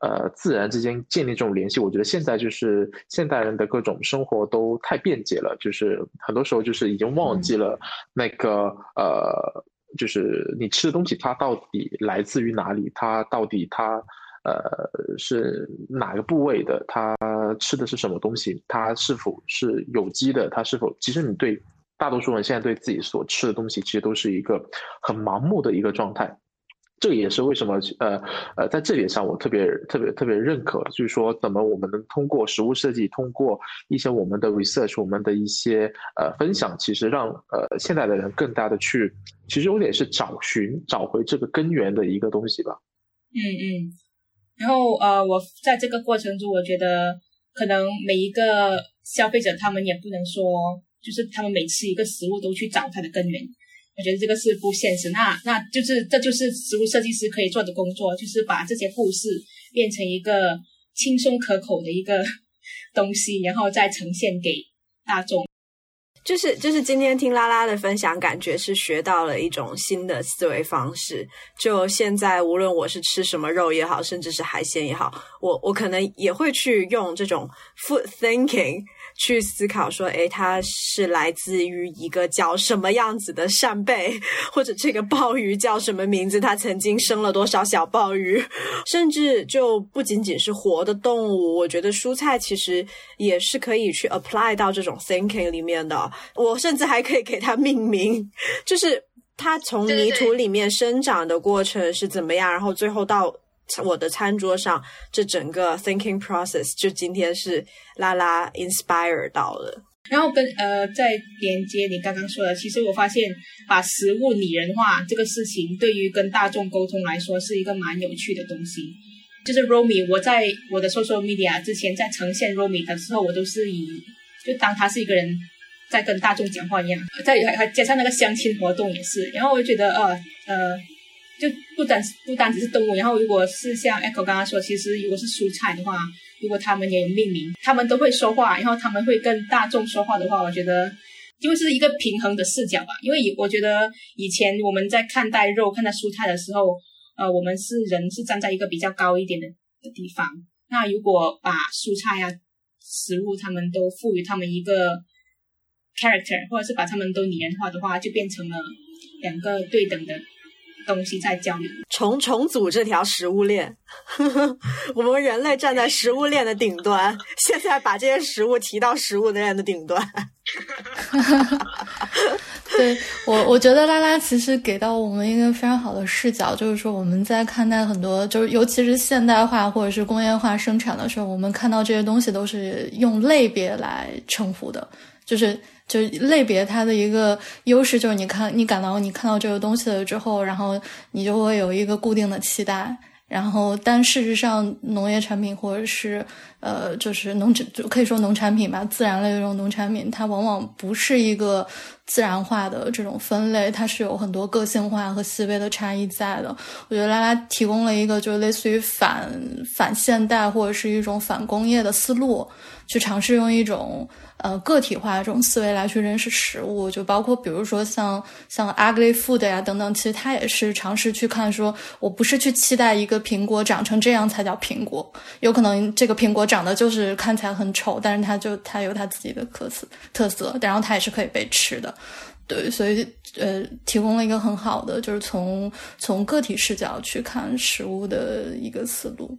呃自然之间建立这种联系。我觉得现在就是现代人的各种生活都太便捷了，就是很多时候就是已经忘记了那个呃，就是你吃的东西它到底来自于哪里，它到底它呃是哪个部位的，它吃的是什么东西，它是否是有机的，它是否其实你对。大多数人现在对自己所吃的东西，其实都是一个很盲目的一个状态。这也是为什么，呃呃，在这点上我特别特别特别认可，就是说，怎么我们能通过食物设计，通过一些我们的 research，我们的一些呃分享，其实让呃现在的人更大的去，其实有点是找寻找回这个根源的一个东西吧。嗯嗯。然后呃，我在这个过程中，我觉得可能每一个消费者他们也不能说。就是他们每吃一个食物都去找它的根源，我觉得这个是不现实。那那就是这就是食物设计师可以做的工作，就是把这些故事变成一个轻松可口的一个东西，然后再呈现给大众。就是就是今天听拉拉的分享，感觉是学到了一种新的思维方式。就现在，无论我是吃什么肉也好，甚至是海鲜也好，我我可能也会去用这种 food thinking。去思考说，诶，它是来自于一个叫什么样子的扇贝，或者这个鲍鱼叫什么名字？它曾经生了多少小鲍鱼？甚至就不仅仅是活的动物，我觉得蔬菜其实也是可以去 apply 到这种 thinking 里面的。我甚至还可以给它命名，就是它从泥土里面生长的过程是怎么样，然后最后到。我的餐桌上，这整个 thinking process 就今天是拉拉 inspire 到了。然后跟呃，在连接你刚刚说的，其实我发现把食物拟人化这个事情，对于跟大众沟通来说是一个蛮有趣的东西。就是 Romy，我在我的 social media 之前在呈现 Romy 的时候，我都是以就当他是一个人在跟大众讲话一样。在还还加上那个相亲活动也是，然后我就觉得呃呃。就不单不单只是动物，然后如果是像 Echo 刚刚说，其实如果是蔬菜的话，如果他们也有命名，他们都会说话，然后他们会跟大众说话的话，我觉得就是一个平衡的视角吧。因为我觉得以前我们在看待肉、看待蔬菜的时候，呃，我们是人是站在一个比较高一点的的地方。那如果把蔬菜啊、食物，他们都赋予他们一个 character，或者是把他们都拟人化的话，就变成了两个对等的。东西在交流，重重组这条食物链。[laughs] 我们人类站在食物链的顶端，[laughs] 现在把这些食物提到食物链的顶端。[laughs] 对我，我觉得拉拉其实给到我们一个非常好的视角，就是说我们在看待很多，就是尤其是现代化或者是工业化生产的时候，我们看到这些东西都是用类别来称呼的，就是。就类别它的一个优势就是你看你感到你看到这个东西了之后，然后你就会有一个固定的期待。然后，但事实上，农业产品或者是呃，就是农产，就可以说农产品吧，自然类这种农产品，它往往不是一个自然化的这种分类，它是有很多个性化和细微的差异在的。我觉得拉拉提供了一个，就类似于反反现代或者是一种反工业的思路，去尝试用一种。呃，个体化的这种思维来去认识食物，就包括比如说像像 ugly food 呀等等，其实它也是尝试去看，说我不是去期待一个苹果长成这样才叫苹果，有可能这个苹果长得就是看起来很丑，但是它就它有它自己的特色特色，然后它也是可以被吃的，对，所以呃，提供了一个很好的就是从从个体视角去看食物的一个思路。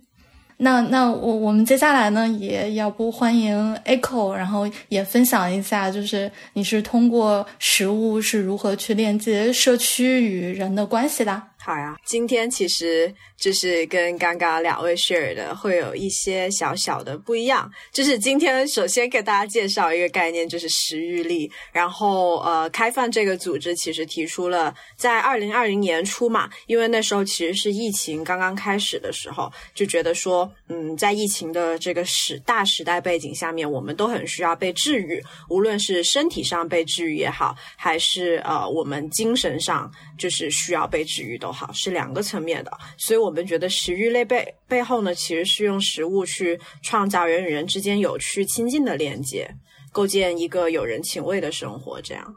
那那我我们接下来呢，也要不欢迎 Echo，然后也分享一下，就是你是通过食物是如何去链接社区与人的关系的。好呀，今天其实就是跟刚刚两位 share 的会有一些小小的不一样。就是今天首先给大家介绍一个概念，就是食欲力。然后呃，开放这个组织其实提出了在二零二零年初嘛，因为那时候其实是疫情刚刚开始的时候，就觉得说，嗯，在疫情的这个时大时代背景下面，我们都很需要被治愈，无论是身体上被治愈也好，还是呃我们精神上就是需要被治愈都。好，是两个层面的，所以我们觉得食欲类背背后呢，其实是用食物去创造人与人之间有趣亲近的连接，构建一个有人情味的生活。这样，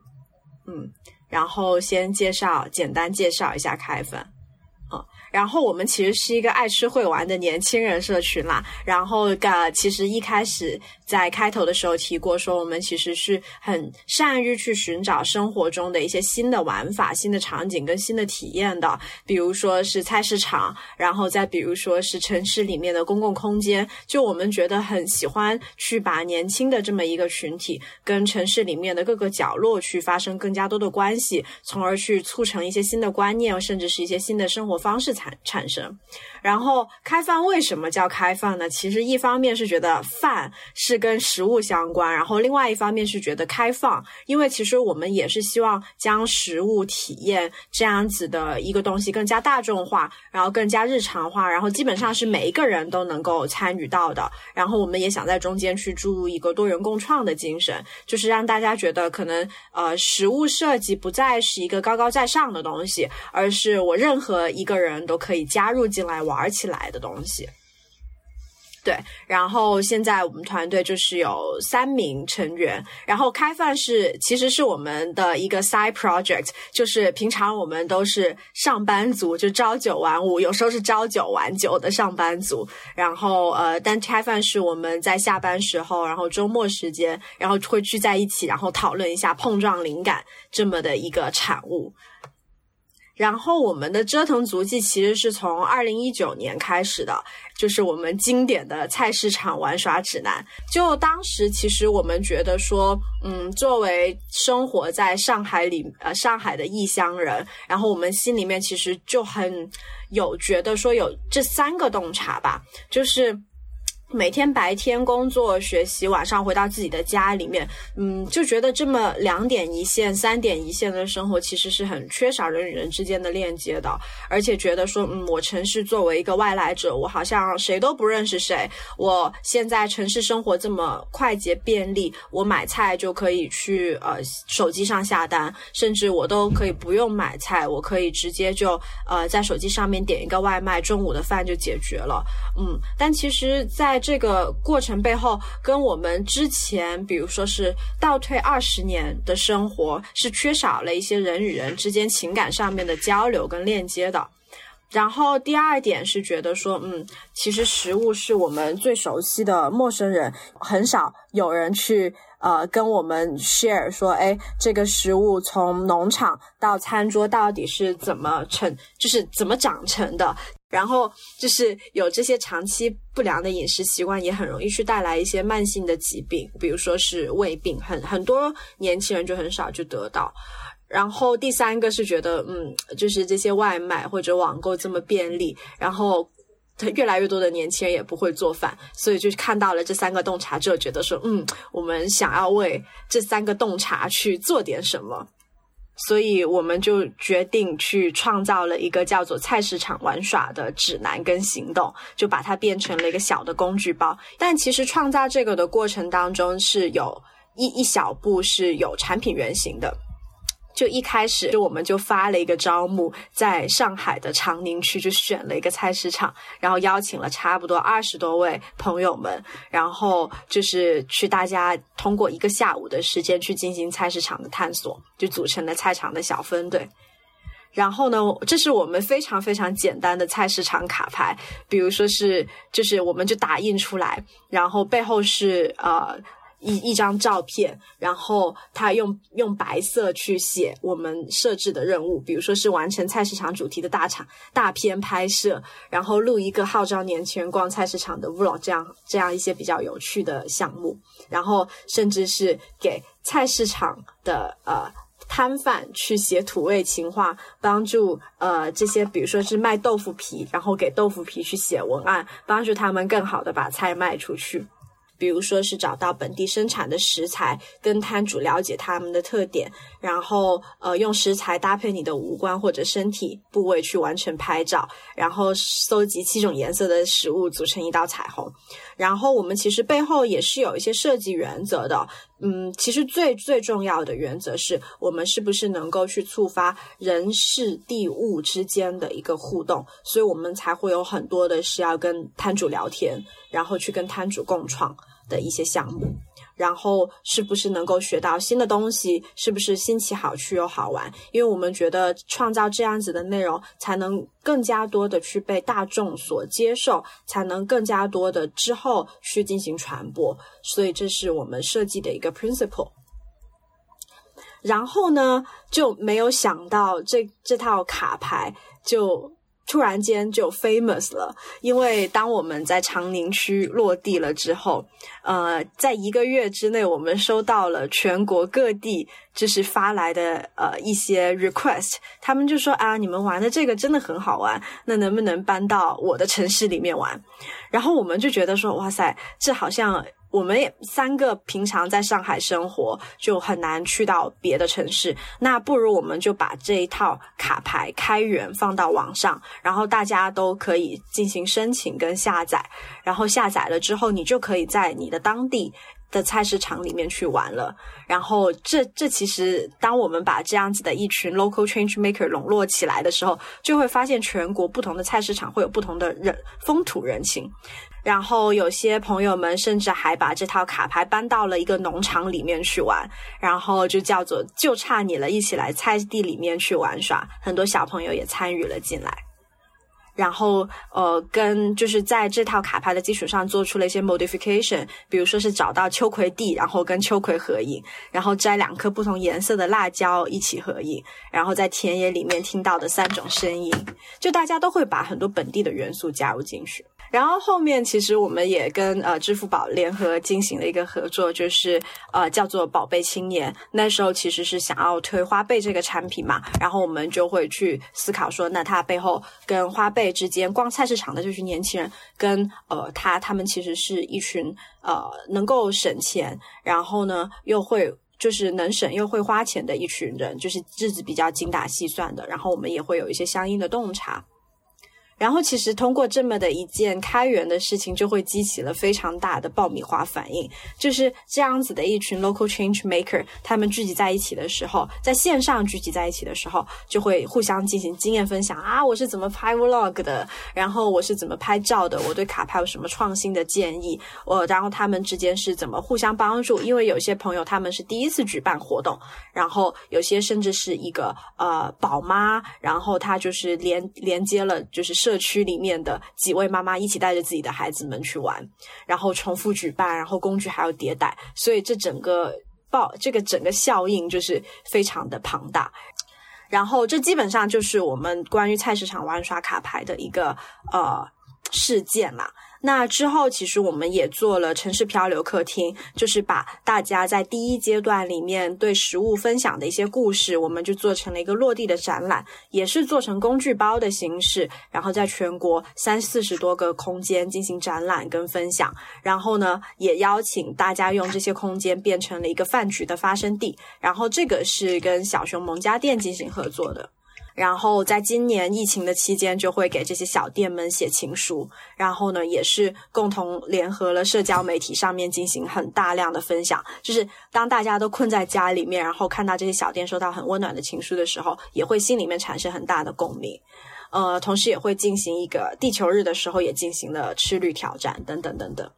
嗯，然后先介绍，简单介绍一下开粉，啊，然后我们其实是一个爱吃会玩的年轻人社群啦，然后呃，其实一开始。在开头的时候提过，说我们其实是很善于去寻找生活中的一些新的玩法、新的场景跟新的体验的，比如说是菜市场，然后再比如说是城市里面的公共空间。就我们觉得很喜欢去把年轻的这么一个群体跟城市里面的各个角落去发生更加多的关系，从而去促成一些新的观念，甚至是一些新的生活方式产产生。然后开饭为什么叫开饭呢？其实一方面是觉得饭是跟食物相关，然后另外一方面是觉得开放，因为其实我们也是希望将食物体验这样子的一个东西更加大众化，然后更加日常化，然后基本上是每一个人都能够参与到的。然后我们也想在中间去注入一个多元共创的精神，就是让大家觉得可能呃食物设计不再是一个高高在上的东西，而是我任何一个人都可以加入进来玩。玩起来的东西，对。然后现在我们团队就是有三名成员。然后开饭是其实是我们的一个 side project，就是平常我们都是上班族，就朝九晚五，有时候是朝九晚九的上班族。然后呃，但开饭是我们在下班时候，然后周末时间，然后会聚在一起，然后讨论一下碰撞灵感这么的一个产物。然后我们的折腾足迹其实是从二零一九年开始的，就是我们经典的菜市场玩耍指南。就当时其实我们觉得说，嗯，作为生活在上海里呃上海的异乡人，然后我们心里面其实就很有觉得说有这三个洞察吧，就是。每天白天工作学习，晚上回到自己的家里面，嗯，就觉得这么两点一线、三点一线的生活，其实是很缺少人与人之间的链接的。而且觉得说，嗯，我城市作为一个外来者，我好像谁都不认识谁。我现在城市生活这么快捷便利，我买菜就可以去呃手机上下单，甚至我都可以不用买菜，我可以直接就呃在手机上面点一个外卖，中午的饭就解决了。嗯，但其实，在在这个过程背后，跟我们之前，比如说是倒退二十年的生活，是缺少了一些人与人之间情感上面的交流跟链接的。然后第二点是觉得说，嗯，其实食物是我们最熟悉的陌生人，很少有人去呃跟我们 share 说，哎，这个食物从农场到餐桌到底是怎么成，就是怎么长成的。然后就是有这些长期不良的饮食习惯，也很容易去带来一些慢性的疾病，比如说是胃病，很很多年轻人就很少去得到。然后第三个是觉得，嗯，就是这些外卖或者网购这么便利，然后越来越多的年轻人也不会做饭，所以就看到了这三个洞察之后，觉得说，嗯，我们想要为这三个洞察去做点什么，所以我们就决定去创造了一个叫做菜市场玩耍的指南跟行动，就把它变成了一个小的工具包。但其实创造这个的过程当中，是有一一小步是有产品原型的。就一开始，就我们就发了一个招募，在上海的长宁区就选了一个菜市场，然后邀请了差不多二十多位朋友们，然后就是去大家通过一个下午的时间去进行菜市场的探索，就组成了菜场的小分队。然后呢，这是我们非常非常简单的菜市场卡牌，比如说是就是我们就打印出来，然后背后是呃。一一张照片，然后他用用白色去写我们设置的任务，比如说是完成菜市场主题的大场大片拍摄，然后录一个号召年轻人逛菜市场的 vlog，这样这样一些比较有趣的项目，然后甚至是给菜市场的呃摊贩去写土味情话，帮助呃这些比如说是卖豆腐皮，然后给豆腐皮去写文案，帮助他们更好的把菜卖出去。比如说是找到本地生产的食材，跟摊主了解他们的特点，然后呃用食材搭配你的五官或者身体部位去完成拍照，然后搜集七种颜色的食物组成一道彩虹。然后我们其实背后也是有一些设计原则的，嗯，其实最最重要的原则是我们是不是能够去触发人事地物之间的一个互动，所以我们才会有很多的是要跟摊主聊天，然后去跟摊主共创的一些项目。然后是不是能够学到新的东西？是不是新奇好趣又好玩？因为我们觉得创造这样子的内容，才能更加多的去被大众所接受，才能更加多的之后去进行传播。所以这是我们设计的一个 principle。然后呢，就没有想到这这套卡牌就。突然间就 famous 了，因为当我们在长宁区落地了之后，呃，在一个月之内，我们收到了全国各地就是发来的呃一些 request，他们就说啊，你们玩的这个真的很好玩，那能不能搬到我的城市里面玩？然后我们就觉得说，哇塞，这好像。我们三个平常在上海生活，就很难去到别的城市。那不如我们就把这一套卡牌开源放到网上，然后大家都可以进行申请跟下载。然后下载了之后，你就可以在你的当地的菜市场里面去玩了。然后这这其实，当我们把这样子的一群 local change maker 笼络起来的时候，就会发现全国不同的菜市场会有不同的人风土人情。然后有些朋友们甚至还把这套卡牌搬到了一个农场里面去玩，然后就叫做就差你了，一起来菜地里面去玩耍。很多小朋友也参与了进来，然后呃，跟就是在这套卡牌的基础上做出了一些 modification，比如说是找到秋葵地，然后跟秋葵合影，然后摘两颗不同颜色的辣椒一起合影，然后在田野里面听到的三种声音，就大家都会把很多本地的元素加入进去。然后后面其实我们也跟呃支付宝联合进行了一个合作，就是呃叫做宝贝青年。那时候其实是想要推花呗这个产品嘛，然后我们就会去思考说，那它背后跟花呗之间逛菜市场的这群年轻人，跟呃他他们其实是一群呃能够省钱，然后呢又会就是能省又会花钱的一群人，就是日子比较精打细算的。然后我们也会有一些相应的洞察。然后，其实通过这么的一件开源的事情，就会激起了非常大的爆米花反应。就是这样子的一群 local change maker，他们聚集在一起的时候，在线上聚集在一起的时候，就会互相进行经验分享啊，我是怎么拍 vlog 的，然后我是怎么拍照的，我对卡牌有什么创新的建议，我然后他们之间是怎么互相帮助？因为有些朋友他们是第一次举办活动，然后有些甚至是一个呃宝妈，然后他就是连连接了就是。社区里面的几位妈妈一起带着自己的孩子们去玩，然后重复举办，然后工具还要迭代，所以这整个报这个整个效应就是非常的庞大。然后这基本上就是我们关于菜市场玩耍卡牌的一个呃事件啦。那之后，其实我们也做了城市漂流客厅，就是把大家在第一阶段里面对食物分享的一些故事，我们就做成了一个落地的展览，也是做成工具包的形式，然后在全国三四十多个空间进行展览跟分享。然后呢，也邀请大家用这些空间变成了一个饭局的发生地。然后这个是跟小熊萌家店进行合作的。然后在今年疫情的期间，就会给这些小店们写情书。然后呢，也是共同联合了社交媒体上面进行很大量的分享。就是当大家都困在家里面，然后看到这些小店收到很温暖的情书的时候，也会心里面产生很大的共鸣。呃，同时也会进行一个地球日的时候，也进行了吃绿挑战等等等等。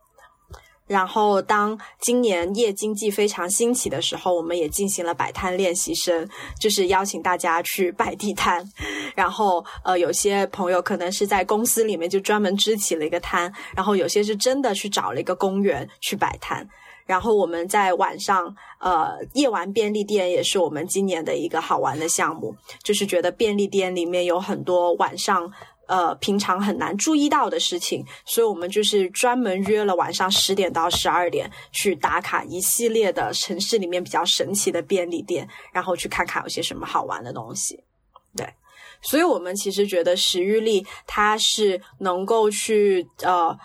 然后，当今年夜经济非常兴起的时候，我们也进行了摆摊练习生，就是邀请大家去摆地摊。然后，呃，有些朋友可能是在公司里面就专门支起了一个摊，然后有些是真的去找了一个公园去摆摊。然后我们在晚上，呃，夜玩便利店也是我们今年的一个好玩的项目，就是觉得便利店里面有很多晚上。呃，平常很难注意到的事情，所以我们就是专门约了晚上十点到十二点去打卡一系列的城市里面比较神奇的便利店，然后去看看有些什么好玩的东西。对，所以我们其实觉得食欲力它是能够去呃。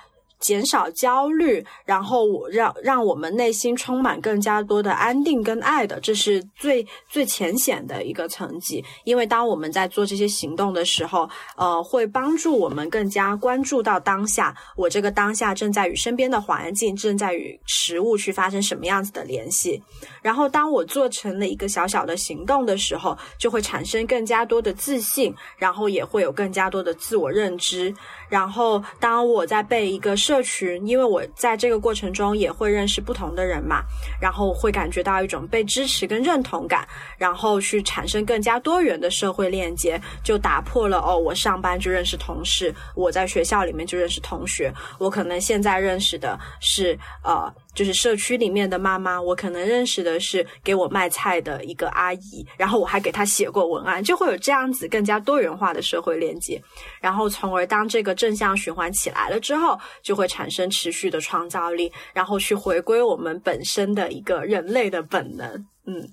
减少焦虑，然后我让让我们内心充满更加多的安定跟爱的，这是最最浅显的一个层级。因为当我们在做这些行动的时候，呃，会帮助我们更加关注到当下，我这个当下正在与身边的环境，正在与食物去发生什么样子的联系。然后，当我做成了一个小小的行动的时候，就会产生更加多的自信，然后也会有更加多的自我认知。然后，当我在被一个社社群，因为我在这个过程中也会认识不同的人嘛，然后会感觉到一种被支持跟认同感，然后去产生更加多元的社会链接，就打破了哦，我上班就认识同事，我在学校里面就认识同学，我可能现在认识的是呃。就是社区里面的妈妈，我可能认识的是给我卖菜的一个阿姨，然后我还给她写过文案，就会有这样子更加多元化的社会链接，然后从而当这个正向循环起来了之后，就会产生持续的创造力，然后去回归我们本身的一个人类的本能。嗯，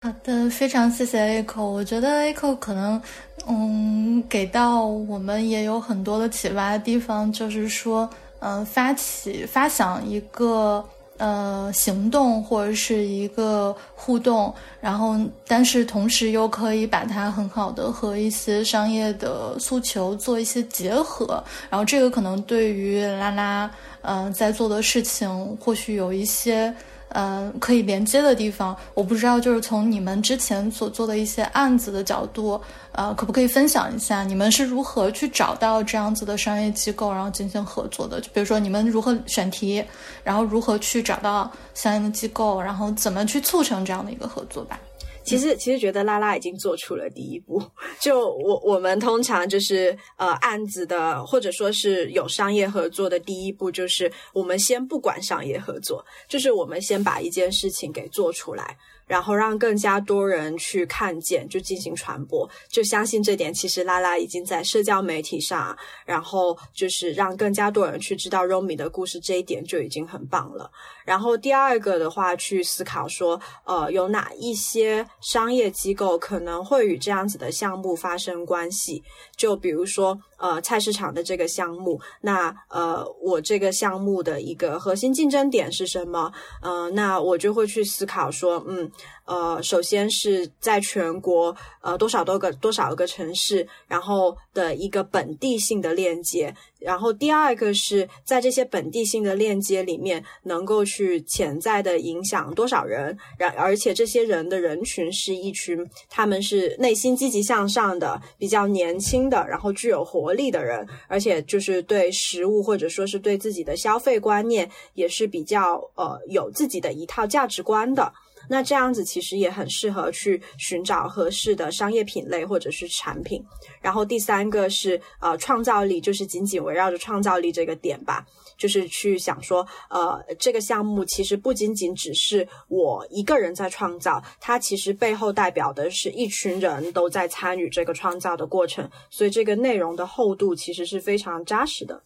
好的，非常谢谢 Echo，我觉得 Echo 可能嗯给到我们也有很多的启发的地方，就是说。嗯，发起发想一个呃行动或者是一个互动，然后但是同时又可以把它很好的和一些商业的诉求做一些结合，然后这个可能对于拉拉嗯在做的事情或许有一些。嗯，可以连接的地方，我不知道，就是从你们之前所做的一些案子的角度，呃，可不可以分享一下，你们是如何去找到这样子的商业机构，然后进行合作的？就比如说，你们如何选题，然后如何去找到相应的机构，然后怎么去促成这样的一个合作吧？其实，其实觉得拉拉已经做出了第一步。[laughs] 就我我们通常就是呃案子的，或者说是有商业合作的第一步，就是我们先不管商业合作，就是我们先把一件事情给做出来。然后让更加多人去看见，就进行传播，就相信这点。其实拉拉已经在社交媒体上，然后就是让更加多人去知道 Romi 的故事，这一点就已经很棒了。然后第二个的话，去思考说，呃，有哪一些商业机构可能会与这样子的项目发生关系？就比如说。呃，菜市场的这个项目，那呃，我这个项目的一个核心竞争点是什么？呃，那我就会去思考说，嗯。呃，首先是在全国呃多少多个多少个城市，然后的一个本地性的链接，然后第二个是在这些本地性的链接里面，能够去潜在的影响多少人，然而且这些人的人群是一群他们是内心积极向上的、比较年轻的，然后具有活力的人，而且就是对食物或者说是对自己的消费观念也是比较呃有自己的一套价值观的。那这样子其实也很适合去寻找合适的商业品类或者是产品。然后第三个是呃创造力，就是紧紧围绕着创造力这个点吧，就是去想说，呃，这个项目其实不仅仅只是我一个人在创造，它其实背后代表的是一群人都在参与这个创造的过程，所以这个内容的厚度其实是非常扎实的。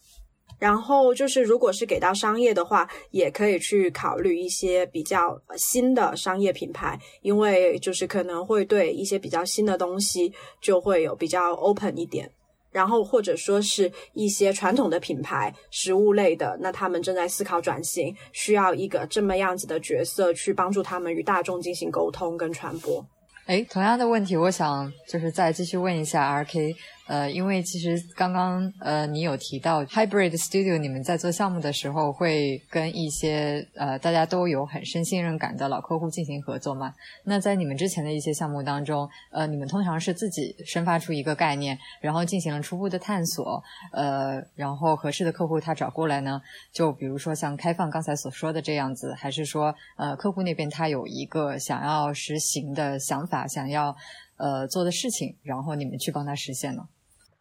然后就是，如果是给到商业的话，也可以去考虑一些比较新的商业品牌，因为就是可能会对一些比较新的东西就会有比较 open 一点。然后或者说是一些传统的品牌，食物类的，那他们正在思考转型，需要一个这么样子的角色去帮助他们与大众进行沟通跟传播。哎，同样的问题，我想就是再继续问一下 R K。呃，因为其实刚刚呃，你有提到 Hybrid Studio，你们在做项目的时候会跟一些呃大家都有很深信任感的老客户进行合作嘛？那在你们之前的一些项目当中，呃，你们通常是自己生发出一个概念，然后进行了初步的探索，呃，然后合适的客户他找过来呢，就比如说像开放刚才所说的这样子，还是说呃客户那边他有一个想要实行的想法，想要呃做的事情，然后你们去帮他实现呢？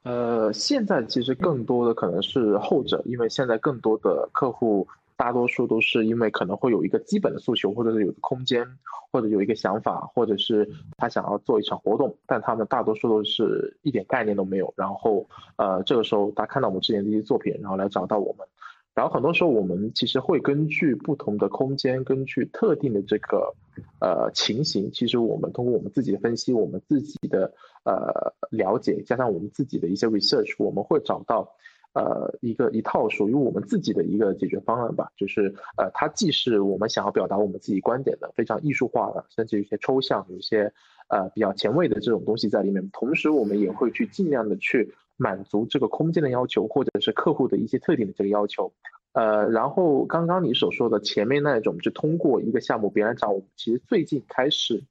呃，现在其实更多的可能是后者，因为现在更多的客户大多数都是因为可能会有一个基本的诉求，或者是有个空间，或者有一个想法，或者是他想要做一场活动，但他们大多数都是一点概念都没有。然后，呃，这个时候他看到我们之前的一些作品，然后来找到我们。然后很多时候我们其实会根据不同的空间，根据特定的这个呃情形，其实我们通过我们自己的分析，我们自己的呃了解，加上我们自己的一些 research，我们会找到呃一个一套属于我们自己的一个解决方案吧。就是呃它既是我们想要表达我们自己观点的非常艺术化的，甚至有些抽象，有些呃比较前卫的这种东西在里面。同时我们也会去尽量的去。满足这个空间的要求，或者是客户的一些特定的这个要求，呃，然后刚刚你所说的前面那一种，就通过一个项目别人找我们，其实最近开始，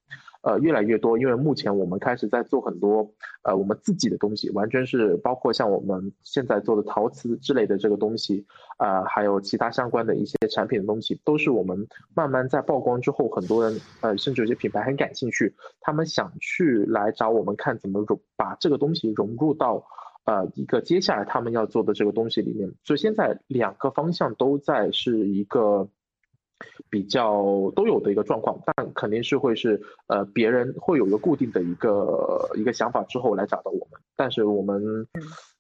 呃，越来越多，因为目前我们开始在做很多，呃，我们自己的东西，完全是包括像我们现在做的陶瓷之类的这个东西，啊，还有其他相关的一些产品的东西，都是我们慢慢在曝光之后，很多人，呃，甚至有些品牌很感兴趣，他们想去来找我们看怎么融把这个东西融入到。呃，一个接下来他们要做的这个东西里面，所以现在两个方向都在是一个比较都有的一个状况，但肯定是会是呃别人会有一个固定的一个一个想法之后来找到我们，但是我们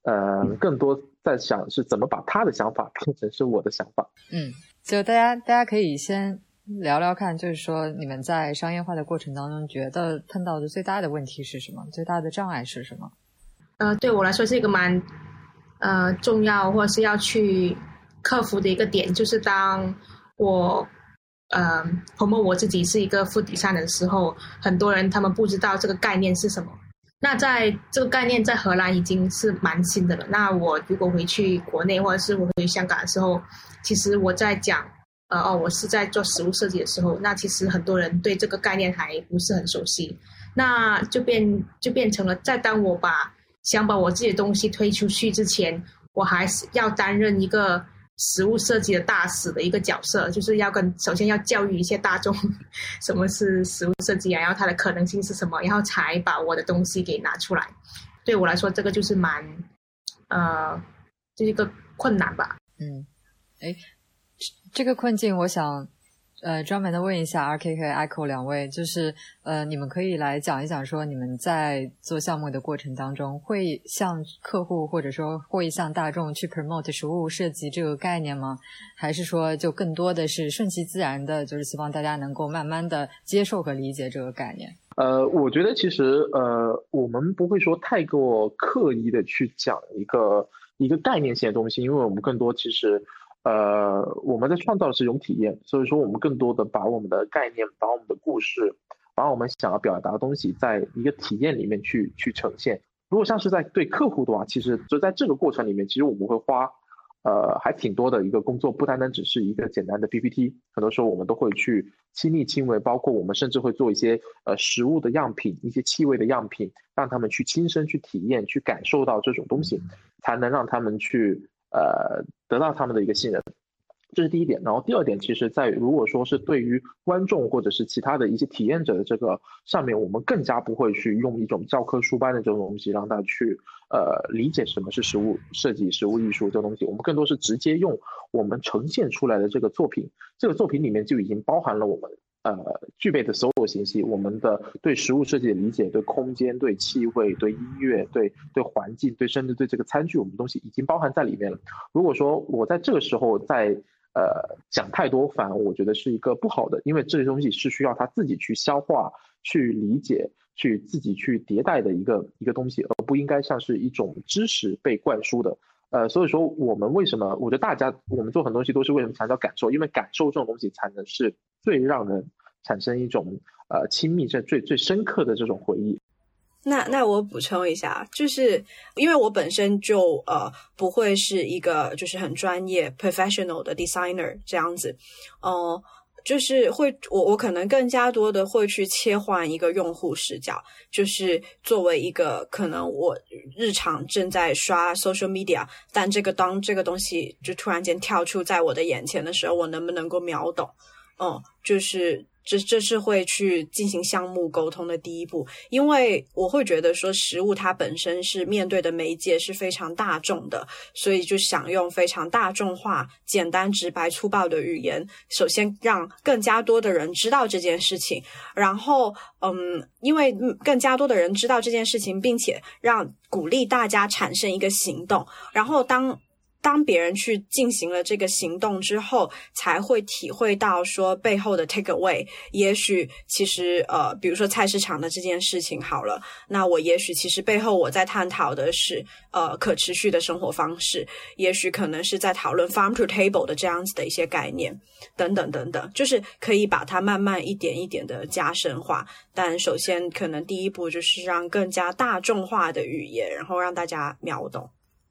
呃更多在想是怎么把他的想法变成是我的想法。嗯，就大家大家可以先聊聊看，就是说你们在商业化的过程当中，觉得碰到的最大的问题是什么？最大的障碍是什么？呃，对我来说是一个蛮呃重要，或者是要去克服的一个点，就是当我呃捧捧我自己是一个副底商的时候，很多人他们不知道这个概念是什么。那在这个概念在荷兰已经是蛮新的了。那我如果回去国内，或者是我回香港的时候，其实我在讲呃哦，我是在做实物设计的时候，那其实很多人对这个概念还不是很熟悉，那就变就变成了在当我把想把我自己的东西推出去之前，我还是要担任一个实物设计的大使的一个角色，就是要跟首先要教育一些大众什么是实物设计啊，然后它的可能性是什么，然后才把我的东西给拿出来。对我来说，这个就是蛮呃，就是一个困难吧。嗯，哎，这个困境，我想。呃，专门的问一下 R K 和 Echo 两位，就是呃，你们可以来讲一讲，说你们在做项目的过程当中，会向客户或者说会向大众去 promote 实物设计这个概念吗？还是说就更多的是顺其自然的，就是希望大家能够慢慢的接受和理解这个概念？呃，我觉得其实呃，我们不会说太过刻意的去讲一个一个概念性的东西，因为我们更多其实。呃，我们在创造的是一种体验，所以说我们更多的把我们的概念、把我们的故事、把我们想要表达的东西，在一个体验里面去去呈现。如果像是在对客户的话，其实就在这个过程里面，其实我们会花呃还挺多的一个工作，不单单只是一个简单的 PPT，很多时候我们都会去亲力亲为，包括我们甚至会做一些呃食物的样品、一些气味的样品，让他们去亲身去体验、去感受到这种东西，才能让他们去。呃，得到他们的一个信任，这是第一点。然后第二点，其实在如果说是对于观众或者是其他的一些体验者的这个上面，我们更加不会去用一种教科书般的这种东西让他去呃理解什么是实物设计、实物艺术这东西。我们更多是直接用我们呈现出来的这个作品，这个作品里面就已经包含了我们呃具备的所有信息，我们的对食物设计的理解、对空间、对气味、对音乐、对对环境、对甚至对这个餐具，我们东西已经包含在里面了。如果说我在这个时候在呃讲太多，反而我觉得是一个不好的，因为这些东西是需要他自己去消化、去理解、去自己去迭代的一个一个东西，而不应该像是一种知识被灌输的。呃，所以说我们为什么？我觉得大家我们做很多东西都是为什么强调感受？因为感受这种东西才能是最让人产生一种呃亲密、这最最深刻的这种回忆。那那我补充一下，就是因为我本身就呃不会是一个就是很专业 professional 的 designer 这样子，哦。就是会，我我可能更加多的会去切换一个用户视角，就是作为一个可能我日常正在刷 social media，但这个当这个东西就突然间跳出在我的眼前的时候，我能不能够秒懂？嗯，就是。这这是会去进行项目沟通的第一步，因为我会觉得说食物它本身是面对的媒介是非常大众的，所以就想用非常大众化、简单、直白、粗暴的语言，首先让更加多的人知道这件事情，然后嗯，因为更加多的人知道这件事情，并且让鼓励大家产生一个行动，然后当。当别人去进行了这个行动之后，才会体会到说背后的 take away。也许其实呃，比如说菜市场的这件事情好了，那我也许其实背后我在探讨的是呃可持续的生活方式，也许可能是在讨论 farm to table 的这样子的一些概念等等等等，就是可以把它慢慢一点一点的加深化。但首先可能第一步就是让更加大众化的语言，然后让大家秒懂。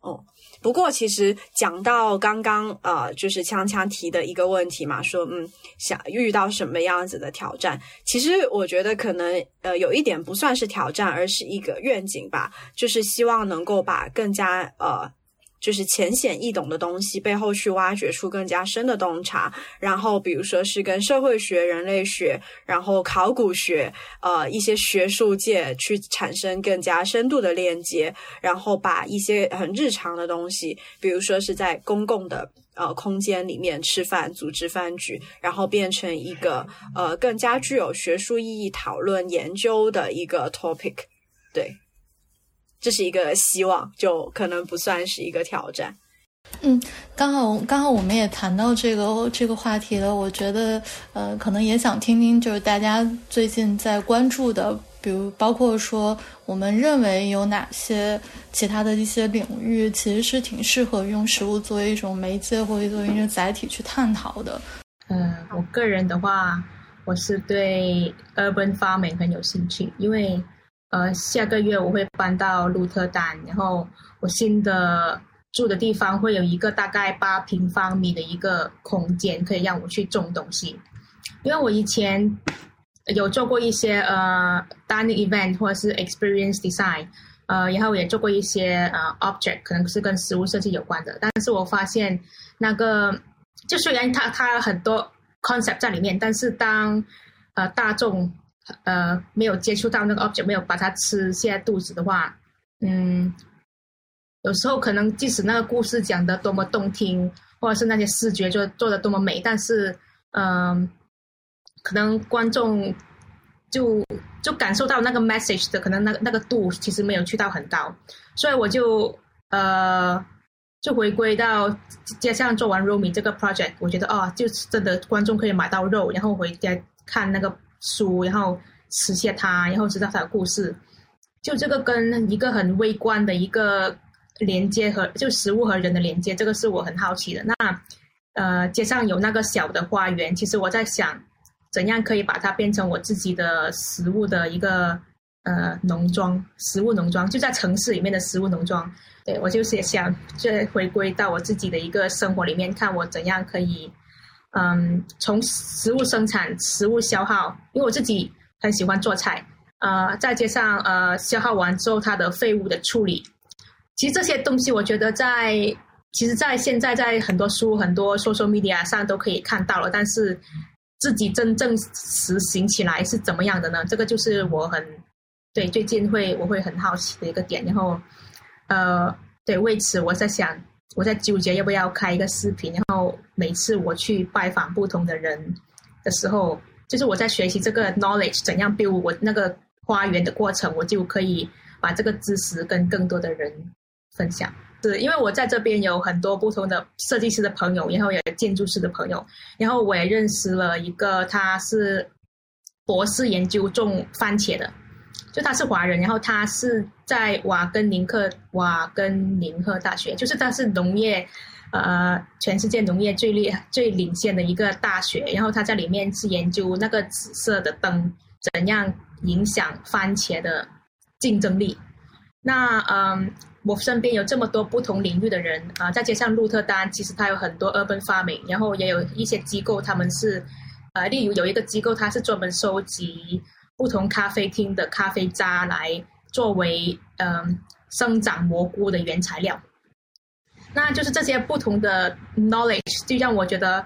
哦，不过其实讲到刚刚呃，就是锵锵提的一个问题嘛，说嗯，想遇到什么样子的挑战？其实我觉得可能呃，有一点不算是挑战，而是一个愿景吧，就是希望能够把更加呃。就是浅显易懂的东西背后去挖掘出更加深的洞察，然后比如说是跟社会学、人类学，然后考古学，呃，一些学术界去产生更加深度的链接，然后把一些很日常的东西，比如说是在公共的呃空间里面吃饭、组织饭局，然后变成一个呃更加具有学术意义讨论研究的一个 topic，对。这是一个希望，就可能不算是一个挑战。嗯，刚好刚好我们也谈到这个这个话题了。我觉得，呃，可能也想听听，就是大家最近在关注的，比如包括说，我们认为有哪些其他的一些领域，其实是挺适合用食物作为一种媒介或者作为一种载体去探讨的。嗯，我个人的话，我是对 urban farming 很有兴趣，因为。呃，下个月我会搬到鹿特丹，然后我新的住的地方会有一个大概八平方米的一个空间，可以让我去种东西。因为我以前有做过一些呃 dining event 或者是 experience design，呃，然后也做过一些呃 object，可能是跟食物设计有关的。但是我发现那个，就虽然它它很多 concept 在里面，但是当呃大众呃，没有接触到那个 object，没有把它吃下肚子的话，嗯，有时候可能即使那个故事讲的多么动听，或者是那些视觉做做的多么美，但是，嗯，可能观众就就感受到那个 message 的可能那个那个度其实没有去到很高，所以我就呃就回归到接下来做完 Romi 这个 project，我觉得哦，就是真的观众可以买到肉，然后回家看那个。书，然后吃下它，然后知道它的故事，就这个跟一个很微观的一个连接和就食物和人的连接，这个是我很好奇的。那呃，街上有那个小的花园，其实我在想，怎样可以把它变成我自己的食物的一个呃农庄，食物农庄就在城市里面的食物农庄。对我就是想再回归到我自己的一个生活里面，看我怎样可以。嗯，从食物生产、食物消耗，因为我自己很喜欢做菜，呃，再加上呃消耗完之后它的废物的处理，其实这些东西我觉得在其实，在现在在很多书、很多 social media 上都可以看到了，但是自己真正实行起来是怎么样的呢？这个就是我很对最近会我会很好奇的一个点，然后呃，对为此我在想。我在纠结要不要开一个视频，然后每次我去拜访不同的人的时候，就是我在学习这个 knowledge 怎样 build 我那个花园的过程，我就可以把这个知识跟更多的人分享。是因为我在这边有很多不同的设计师的朋友，然后也有建筑师的朋友，然后我也认识了一个，他是博士研究种番茄的，就他是华人，然后他是在瓦根宁克瓦根宁克大学，就是他是农业，呃，全世界农业最厉最领先的一个大学，然后他在里面是研究那个紫色的灯怎样影响番茄的竞争力。那嗯。我身边有这么多不同领域的人啊，再加上鹿特丹，其实它有很多 urban farming，然后也有一些机构，他们是，呃，例如有一个机构，它是专门收集不同咖啡厅的咖啡渣来作为嗯生长蘑菇的原材料。那就是这些不同的 knowledge，就让我觉得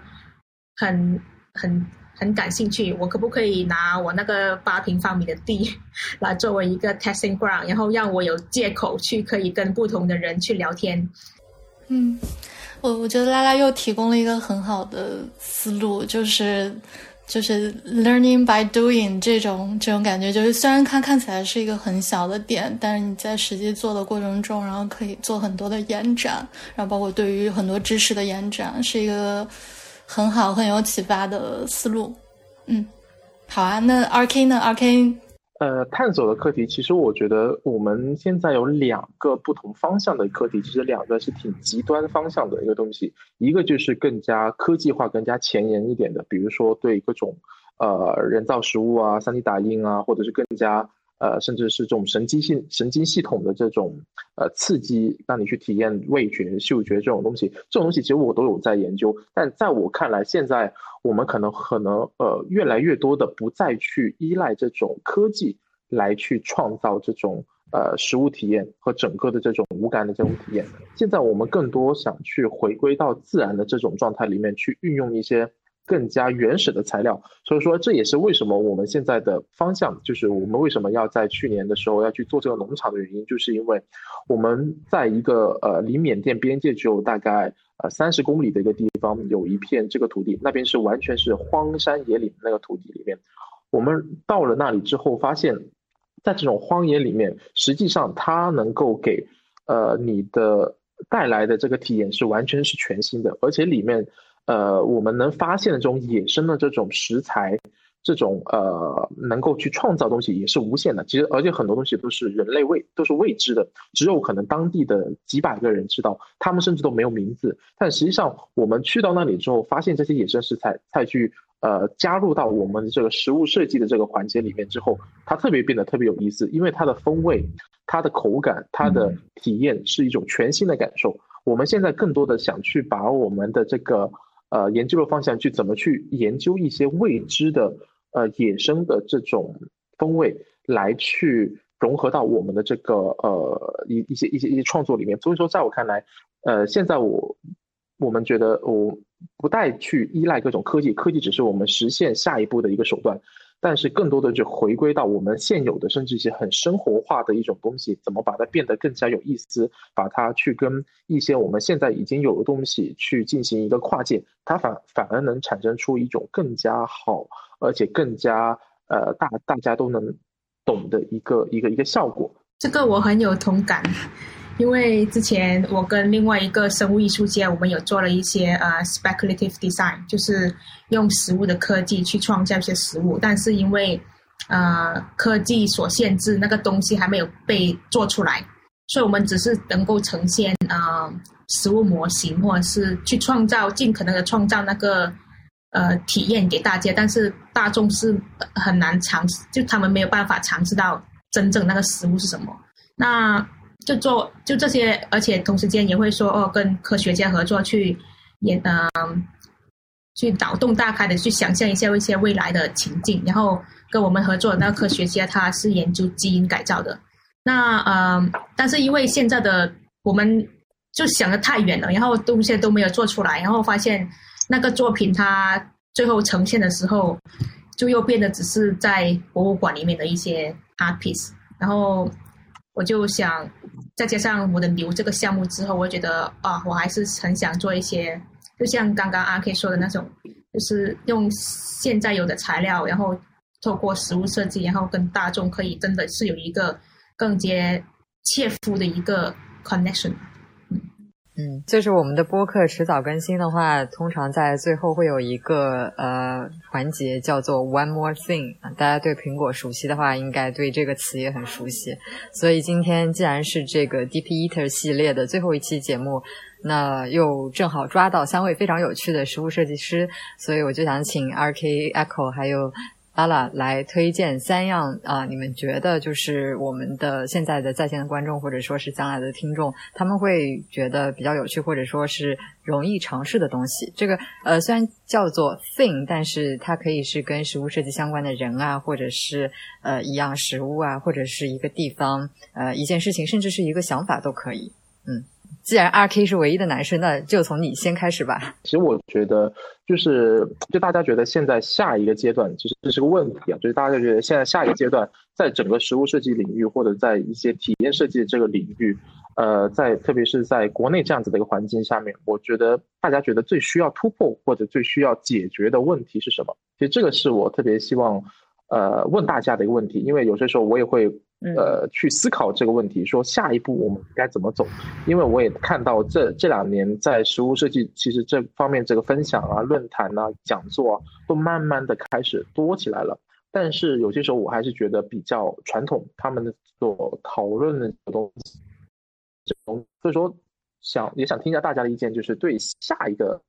很很。很感兴趣，我可不可以拿我那个八平方米的地 [laughs] 来作为一个 testing ground，然后让我有借口去可以跟不同的人去聊天？嗯，我我觉得拉拉又提供了一个很好的思路，就是就是 learning by doing 这种这种感觉，就是虽然它看起来是一个很小的点，但是你在实际做的过程中，然后可以做很多的延展，然后包括对于很多知识的延展，是一个。很好，很有启发的思路。嗯，好啊。那 R K 呢？R K，呃，探索的课题，其实我觉得我们现在有两个不同方向的课题，其实两个是挺极端方向的一个东西。一个就是更加科技化、更加前沿一点的，比如说对各种呃人造食物啊、三 D 打印啊，或者是更加。呃，甚至是这种神经性神经系统的这种呃刺激，让你去体验味觉、嗅觉这种东西，这种东西其实我都有在研究。但在我看来，现在我们可能可能呃越来越多的不再去依赖这种科技来去创造这种呃食物体验和整个的这种无感的这种体验。现在我们更多想去回归到自然的这种状态里面去运用一些。更加原始的材料，所以说这也是为什么我们现在的方向，就是我们为什么要在去年的时候要去做这个农场的原因，就是因为我们在一个呃离缅甸边界只有大概呃三十公里的一个地方，有一片这个土地，那边是完全是荒山野岭那个土地里面，我们到了那里之后，发现，在这种荒野里面，实际上它能够给呃你的带来的这个体验是完全是全新的，而且里面。呃，我们能发现的这种野生的这种食材，这种呃能够去创造东西也是无限的。其实，而且很多东西都是人类未都是未知的，只有可能当地的几百个人知道，他们甚至都没有名字。但实际上，我们去到那里之后，发现这些野生食材再去呃加入到我们这个食物设计的这个环节里面之后，它特别变得特别有意思，因为它的风味、它的口感、它的体验是一种全新的感受。我们现在更多的想去把我们的这个。呃，研究的方向去怎么去研究一些未知的呃野生的这种风味，来去融合到我们的这个呃一一些一些一些创作里面。所以说，在我看来，呃，现在我我们觉得我不再去依赖各种科技，科技只是我们实现下一步的一个手段。但是更多的就回归到我们现有的，甚至一些很生活化的一种东西，怎么把它变得更加有意思，把它去跟一些我们现在已经有的东西去进行一个跨界，它反反而能产生出一种更加好，而且更加呃大大家都能懂的一个一个一个效果。这个我很有同感。因为之前我跟另外一个生物艺术家，我们有做了一些呃 speculative design，就是用食物的科技去创造一些食物，但是因为呃科技所限制，那个东西还没有被做出来，所以我们只是能够呈现呃食物模型，或者是去创造尽可能的创造那个呃体验给大家，但是大众是很难尝试，就他们没有办法尝试到真正那个食物是什么。那就做就这些，而且同时间也会说哦，跟科学家合作去研嗯，去脑洞大开的去想象一下一些未来的情境，然后跟我们合作那个科学家他是研究基因改造的，那嗯，但是因为现在的我们就想的太远了，然后东西都没有做出来，然后发现那个作品它最后呈现的时候，就又变得只是在博物馆里面的一些 art piece，然后。我就想，再加上我的牛这个项目之后，我觉得啊，我还是很想做一些，就像刚刚阿 K 说的那种就是用现在有的材料，然后透过实物设计，然后跟大众可以真的是有一个更接切肤的一个 connection。嗯，就是我们的播客迟早更新的话，通常在最后会有一个呃环节叫做 One More Thing。大家对苹果熟悉的话，应该对这个词也很熟悉。所以今天既然是这个 Deep Eater 系列的最后一期节目，那又正好抓到三位非常有趣的食物设计师，所以我就想请 RK Echo 还有。阿拉来推荐三样啊，你们觉得就是我们的现在的在线的观众，或者说是将来的听众，他们会觉得比较有趣，或者说是容易尝试的东西。这个呃，虽然叫做 thing，但是它可以是跟食物设计相关的人啊，或者是呃一样食物啊，或者是一个地方，呃一件事情，甚至是一个想法都可以。嗯。既然 R K 是唯一的男生，那就从你先开始吧。其实我觉得，就是就大家觉得现在下一个阶段，其实这是个问题啊。就是大家觉得现在下一个阶段，在整个实物设计领域，或者在一些体验设计这个领域，呃，在特别是在国内这样子的一个环境下面，我觉得大家觉得最需要突破或者最需要解决的问题是什么？其实这个是我特别希望，呃，问大家的一个问题，因为有些时候我也会。呃，去思考这个问题，说下一步我们该怎么走？因为我也看到这这两年在实物设计，其实这方面这个分享啊、论坛啊、讲座啊，都慢慢的开始多起来了。但是有些时候我还是觉得比较传统，他们所讨论的东西，这种所以说想也想听一下大家的意见，就是对下一个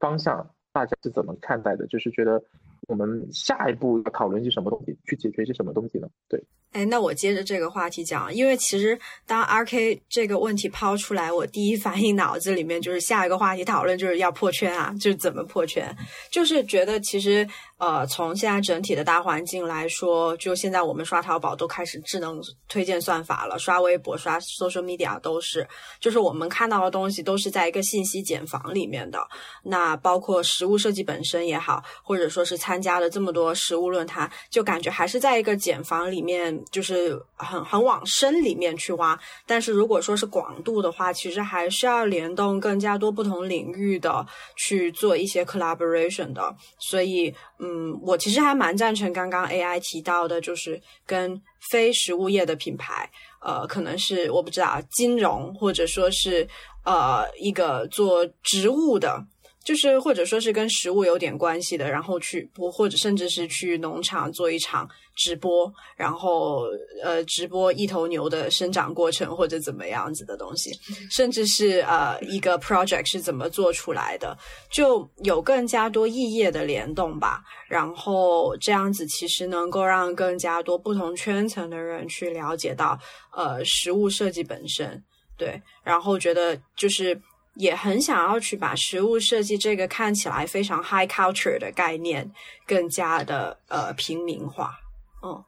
方向大家是怎么看待的？就是觉得我们下一步要讨论一些什么东西，去解决一些什么东西呢？对。哎，那我接着这个话题讲，因为其实当 R K 这个问题抛出来，我第一反应脑子里面就是下一个话题讨论就是要破圈啊，就是怎么破圈，就是觉得其实。呃，从现在整体的大环境来说，就现在我们刷淘宝都开始智能推荐算法了，刷微博、刷 social media 都是，就是我们看到的东西都是在一个信息茧房里面的。那包括实物设计本身也好，或者说是参加了这么多实物论坛，就感觉还是在一个茧房里面，就是很很往深里面去挖。但是如果说是广度的话，其实还是要联动更加多不同领域的去做一些 collaboration 的。所以。嗯，我其实还蛮赞成刚刚 AI 提到的，就是跟非实物业的品牌，呃，可能是我不知道金融，或者说是呃一个做植物的。就是或者说是跟食物有点关系的，然后去播，或者甚至是去农场做一场直播，然后呃直播一头牛的生长过程或者怎么样子的东西，[laughs] 甚至是呃一个 project 是怎么做出来的，就有更加多异业的联动吧。然后这样子其实能够让更加多不同圈层的人去了解到呃食物设计本身，对，然后觉得就是。也很想要去把食物设计这个看起来非常 high culture 的概念更加的呃平民化，嗯，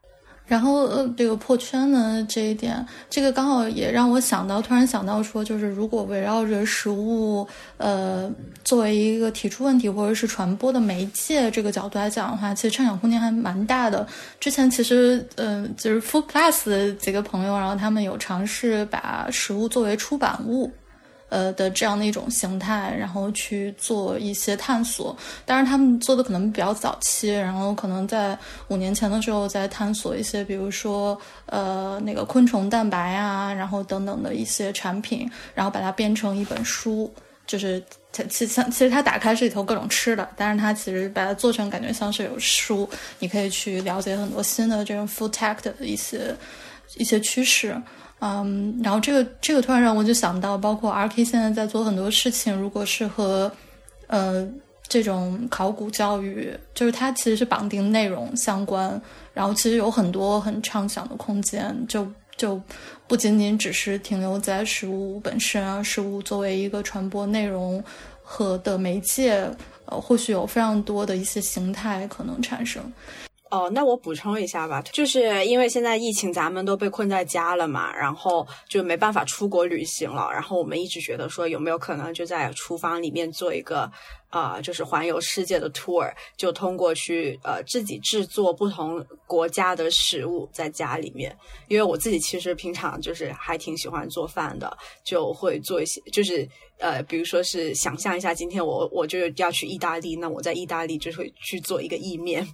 然后呃这个破圈呢这一点，这个刚好也让我想到，突然想到说，就是如果围绕着食物呃作为一个提出问题或者是传播的媒介这个角度来讲的话，其实畅想空间还蛮大的。之前其实嗯就是 Food Plus 几个朋友，然后他们有尝试把食物作为出版物。呃的这样的一种形态，然后去做一些探索。当然，他们做的可能比较早期，然后可能在五年前的时候在探索一些，比如说呃那个昆虫蛋白啊，然后等等的一些产品，然后把它变成一本书。就是它其实其实它打开是里头各种吃的，但是它其实把它做成感觉像是有书，你可以去了解很多新的这种 food tech 的一些一些趋势。嗯，然后这个这个突然让我就想到，包括 R K 现在在做很多事情，如果是和呃这种考古教育，就是它其实是绑定内容相关，然后其实有很多很畅想的空间，就就不仅仅只是停留在食物本身啊，食物作为一个传播内容和的媒介，呃，或许有非常多的一些形态可能产生。哦，那我补充一下吧，就是因为现在疫情，咱们都被困在家了嘛，然后就没办法出国旅行了。然后我们一直觉得说，有没有可能就在厨房里面做一个呃，就是环游世界的 tour，就通过去呃自己制作不同国家的食物在家里面。因为我自己其实平常就是还挺喜欢做饭的，就会做一些，就是呃，比如说是想象一下，今天我我就要去意大利，那我在意大利就会去做一个意面。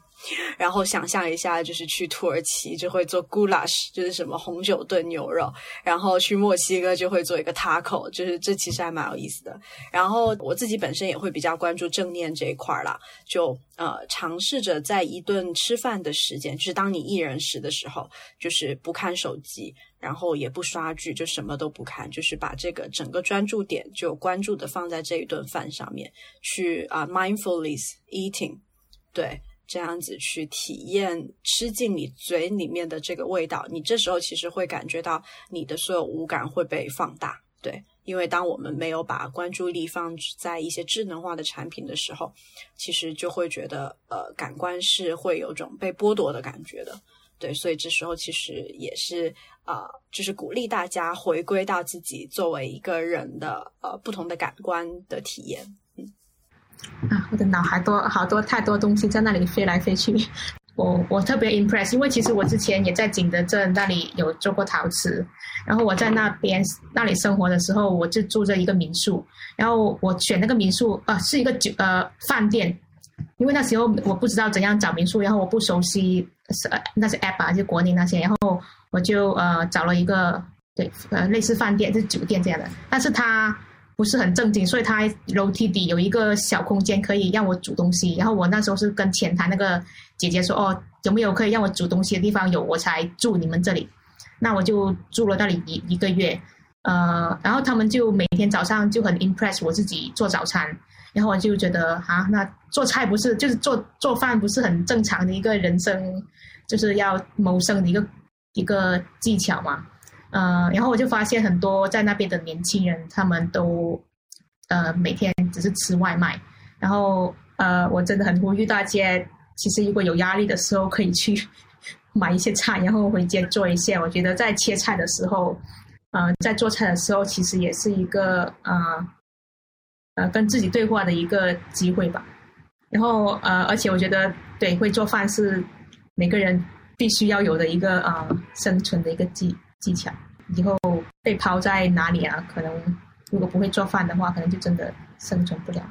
然后想象一下，就是去土耳其就会做 goulash，就是什么红酒炖牛肉；然后去墨西哥就会做一个 taco，就是这其实还蛮有意思的。然后我自己本身也会比较关注正念这一块啦，就呃尝试着在一顿吃饭的时间，就是当你一人食的时候，就是不看手机，然后也不刷剧，就什么都不看，就是把这个整个专注点就关注的放在这一顿饭上面去啊 mindfulness eating，对。这样子去体验吃进你嘴里面的这个味道，你这时候其实会感觉到你的所有五感会被放大，对，因为当我们没有把关注力放在一些智能化的产品的时候，其实就会觉得呃感官是会有种被剥夺的感觉的，对，所以这时候其实也是啊，就是鼓励大家回归到自己作为一个人的呃不同的感官的体验。啊，我的脑海多好多太多东西在那里飞来飞去，[laughs] 我我特别 impress，因为其实我之前也在景德镇那里有做过陶瓷，然后我在那边那里生活的时候，我就住着一个民宿，然后我选那个民宿啊是一个酒呃饭店，因为那时候我不知道怎样找民宿，然后我不熟悉是那些 app 啊，就国内那些，然后我就呃找了一个对呃类似饭店就酒店这样的，但是它。不是很正经，所以他楼梯底有一个小空间可以让我煮东西。然后我那时候是跟前台那个姐姐说：“哦，有没有可以让我煮东西的地方？有我才住你们这里。”那我就住了那里一一个月。呃，然后他们就每天早上就很 impress 我自己做早餐。然后我就觉得啊，那做菜不是就是做做饭不是很正常的一个人生，就是要谋生的一个一个技巧嘛。呃，然后我就发现很多在那边的年轻人，他们都呃每天只是吃外卖。然后呃，我真的很呼吁大家，其实如果有压力的时候，可以去买一些菜，然后回家做一些。我觉得在切菜的时候，呃，在做菜的时候，其实也是一个呃呃跟自己对话的一个机会吧。然后呃，而且我觉得对会做饭是每个人必须要有的一个呃生存的一个技。技巧，以后被抛在哪里啊？可能如果不会做饭的话，可能就真的生存不了。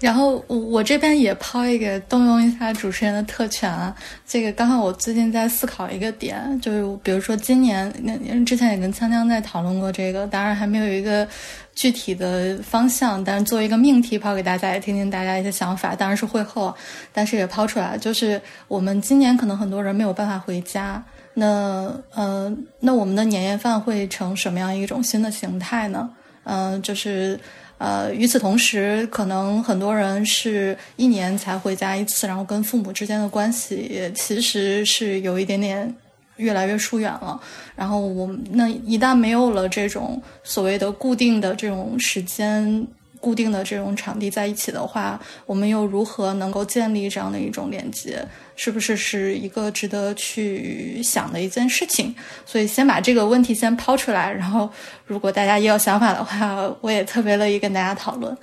然后我我这边也抛一个，动用一下主持人的特权啊。这个刚好我最近在思考一个点，就是比如说今年，那之前也跟锵锵在讨论过这个，当然还没有一个具体的方向，但是作为一个命题抛给大家，也听听大家一些想法。当然是会后，但是也抛出来，就是我们今年可能很多人没有办法回家。那呃，那我们的年夜饭会成什么样一种新的形态呢？嗯，就是呃，与此同时，可能很多人是一年才回家一次，然后跟父母之间的关系也其实是有一点点越来越疏远了。然后我们那一旦没有了这种所谓的固定的这种时间。固定的这种场地在一起的话，我们又如何能够建立这样的一种连接？是不是是一个值得去想的一件事情？所以先把这个问题先抛出来，然后如果大家也有想法的话，我也特别乐意跟大家讨论。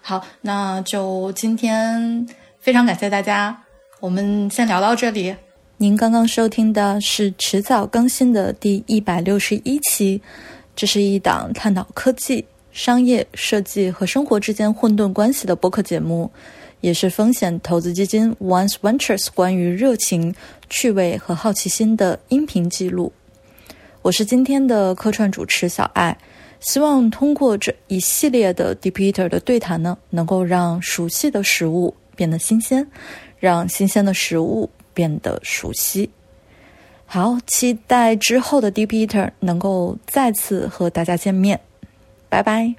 好，那就今天非常感谢大家，我们先聊到这里。您刚刚收听的是迟早更新的第一百六十一期，这是一档探讨科技。商业设计和生活之间混沌关系的播客节目，也是风险投资基金 Once Ventures 关于热情、趣味和好奇心的音频记录。我是今天的客串主持小爱，希望通过这一系列的 Deepeater 的对谈呢，能够让熟悉的食物变得新鲜，让新鲜的食物变得熟悉。好，期待之后的 Deepeater 能够再次和大家见面。拜拜。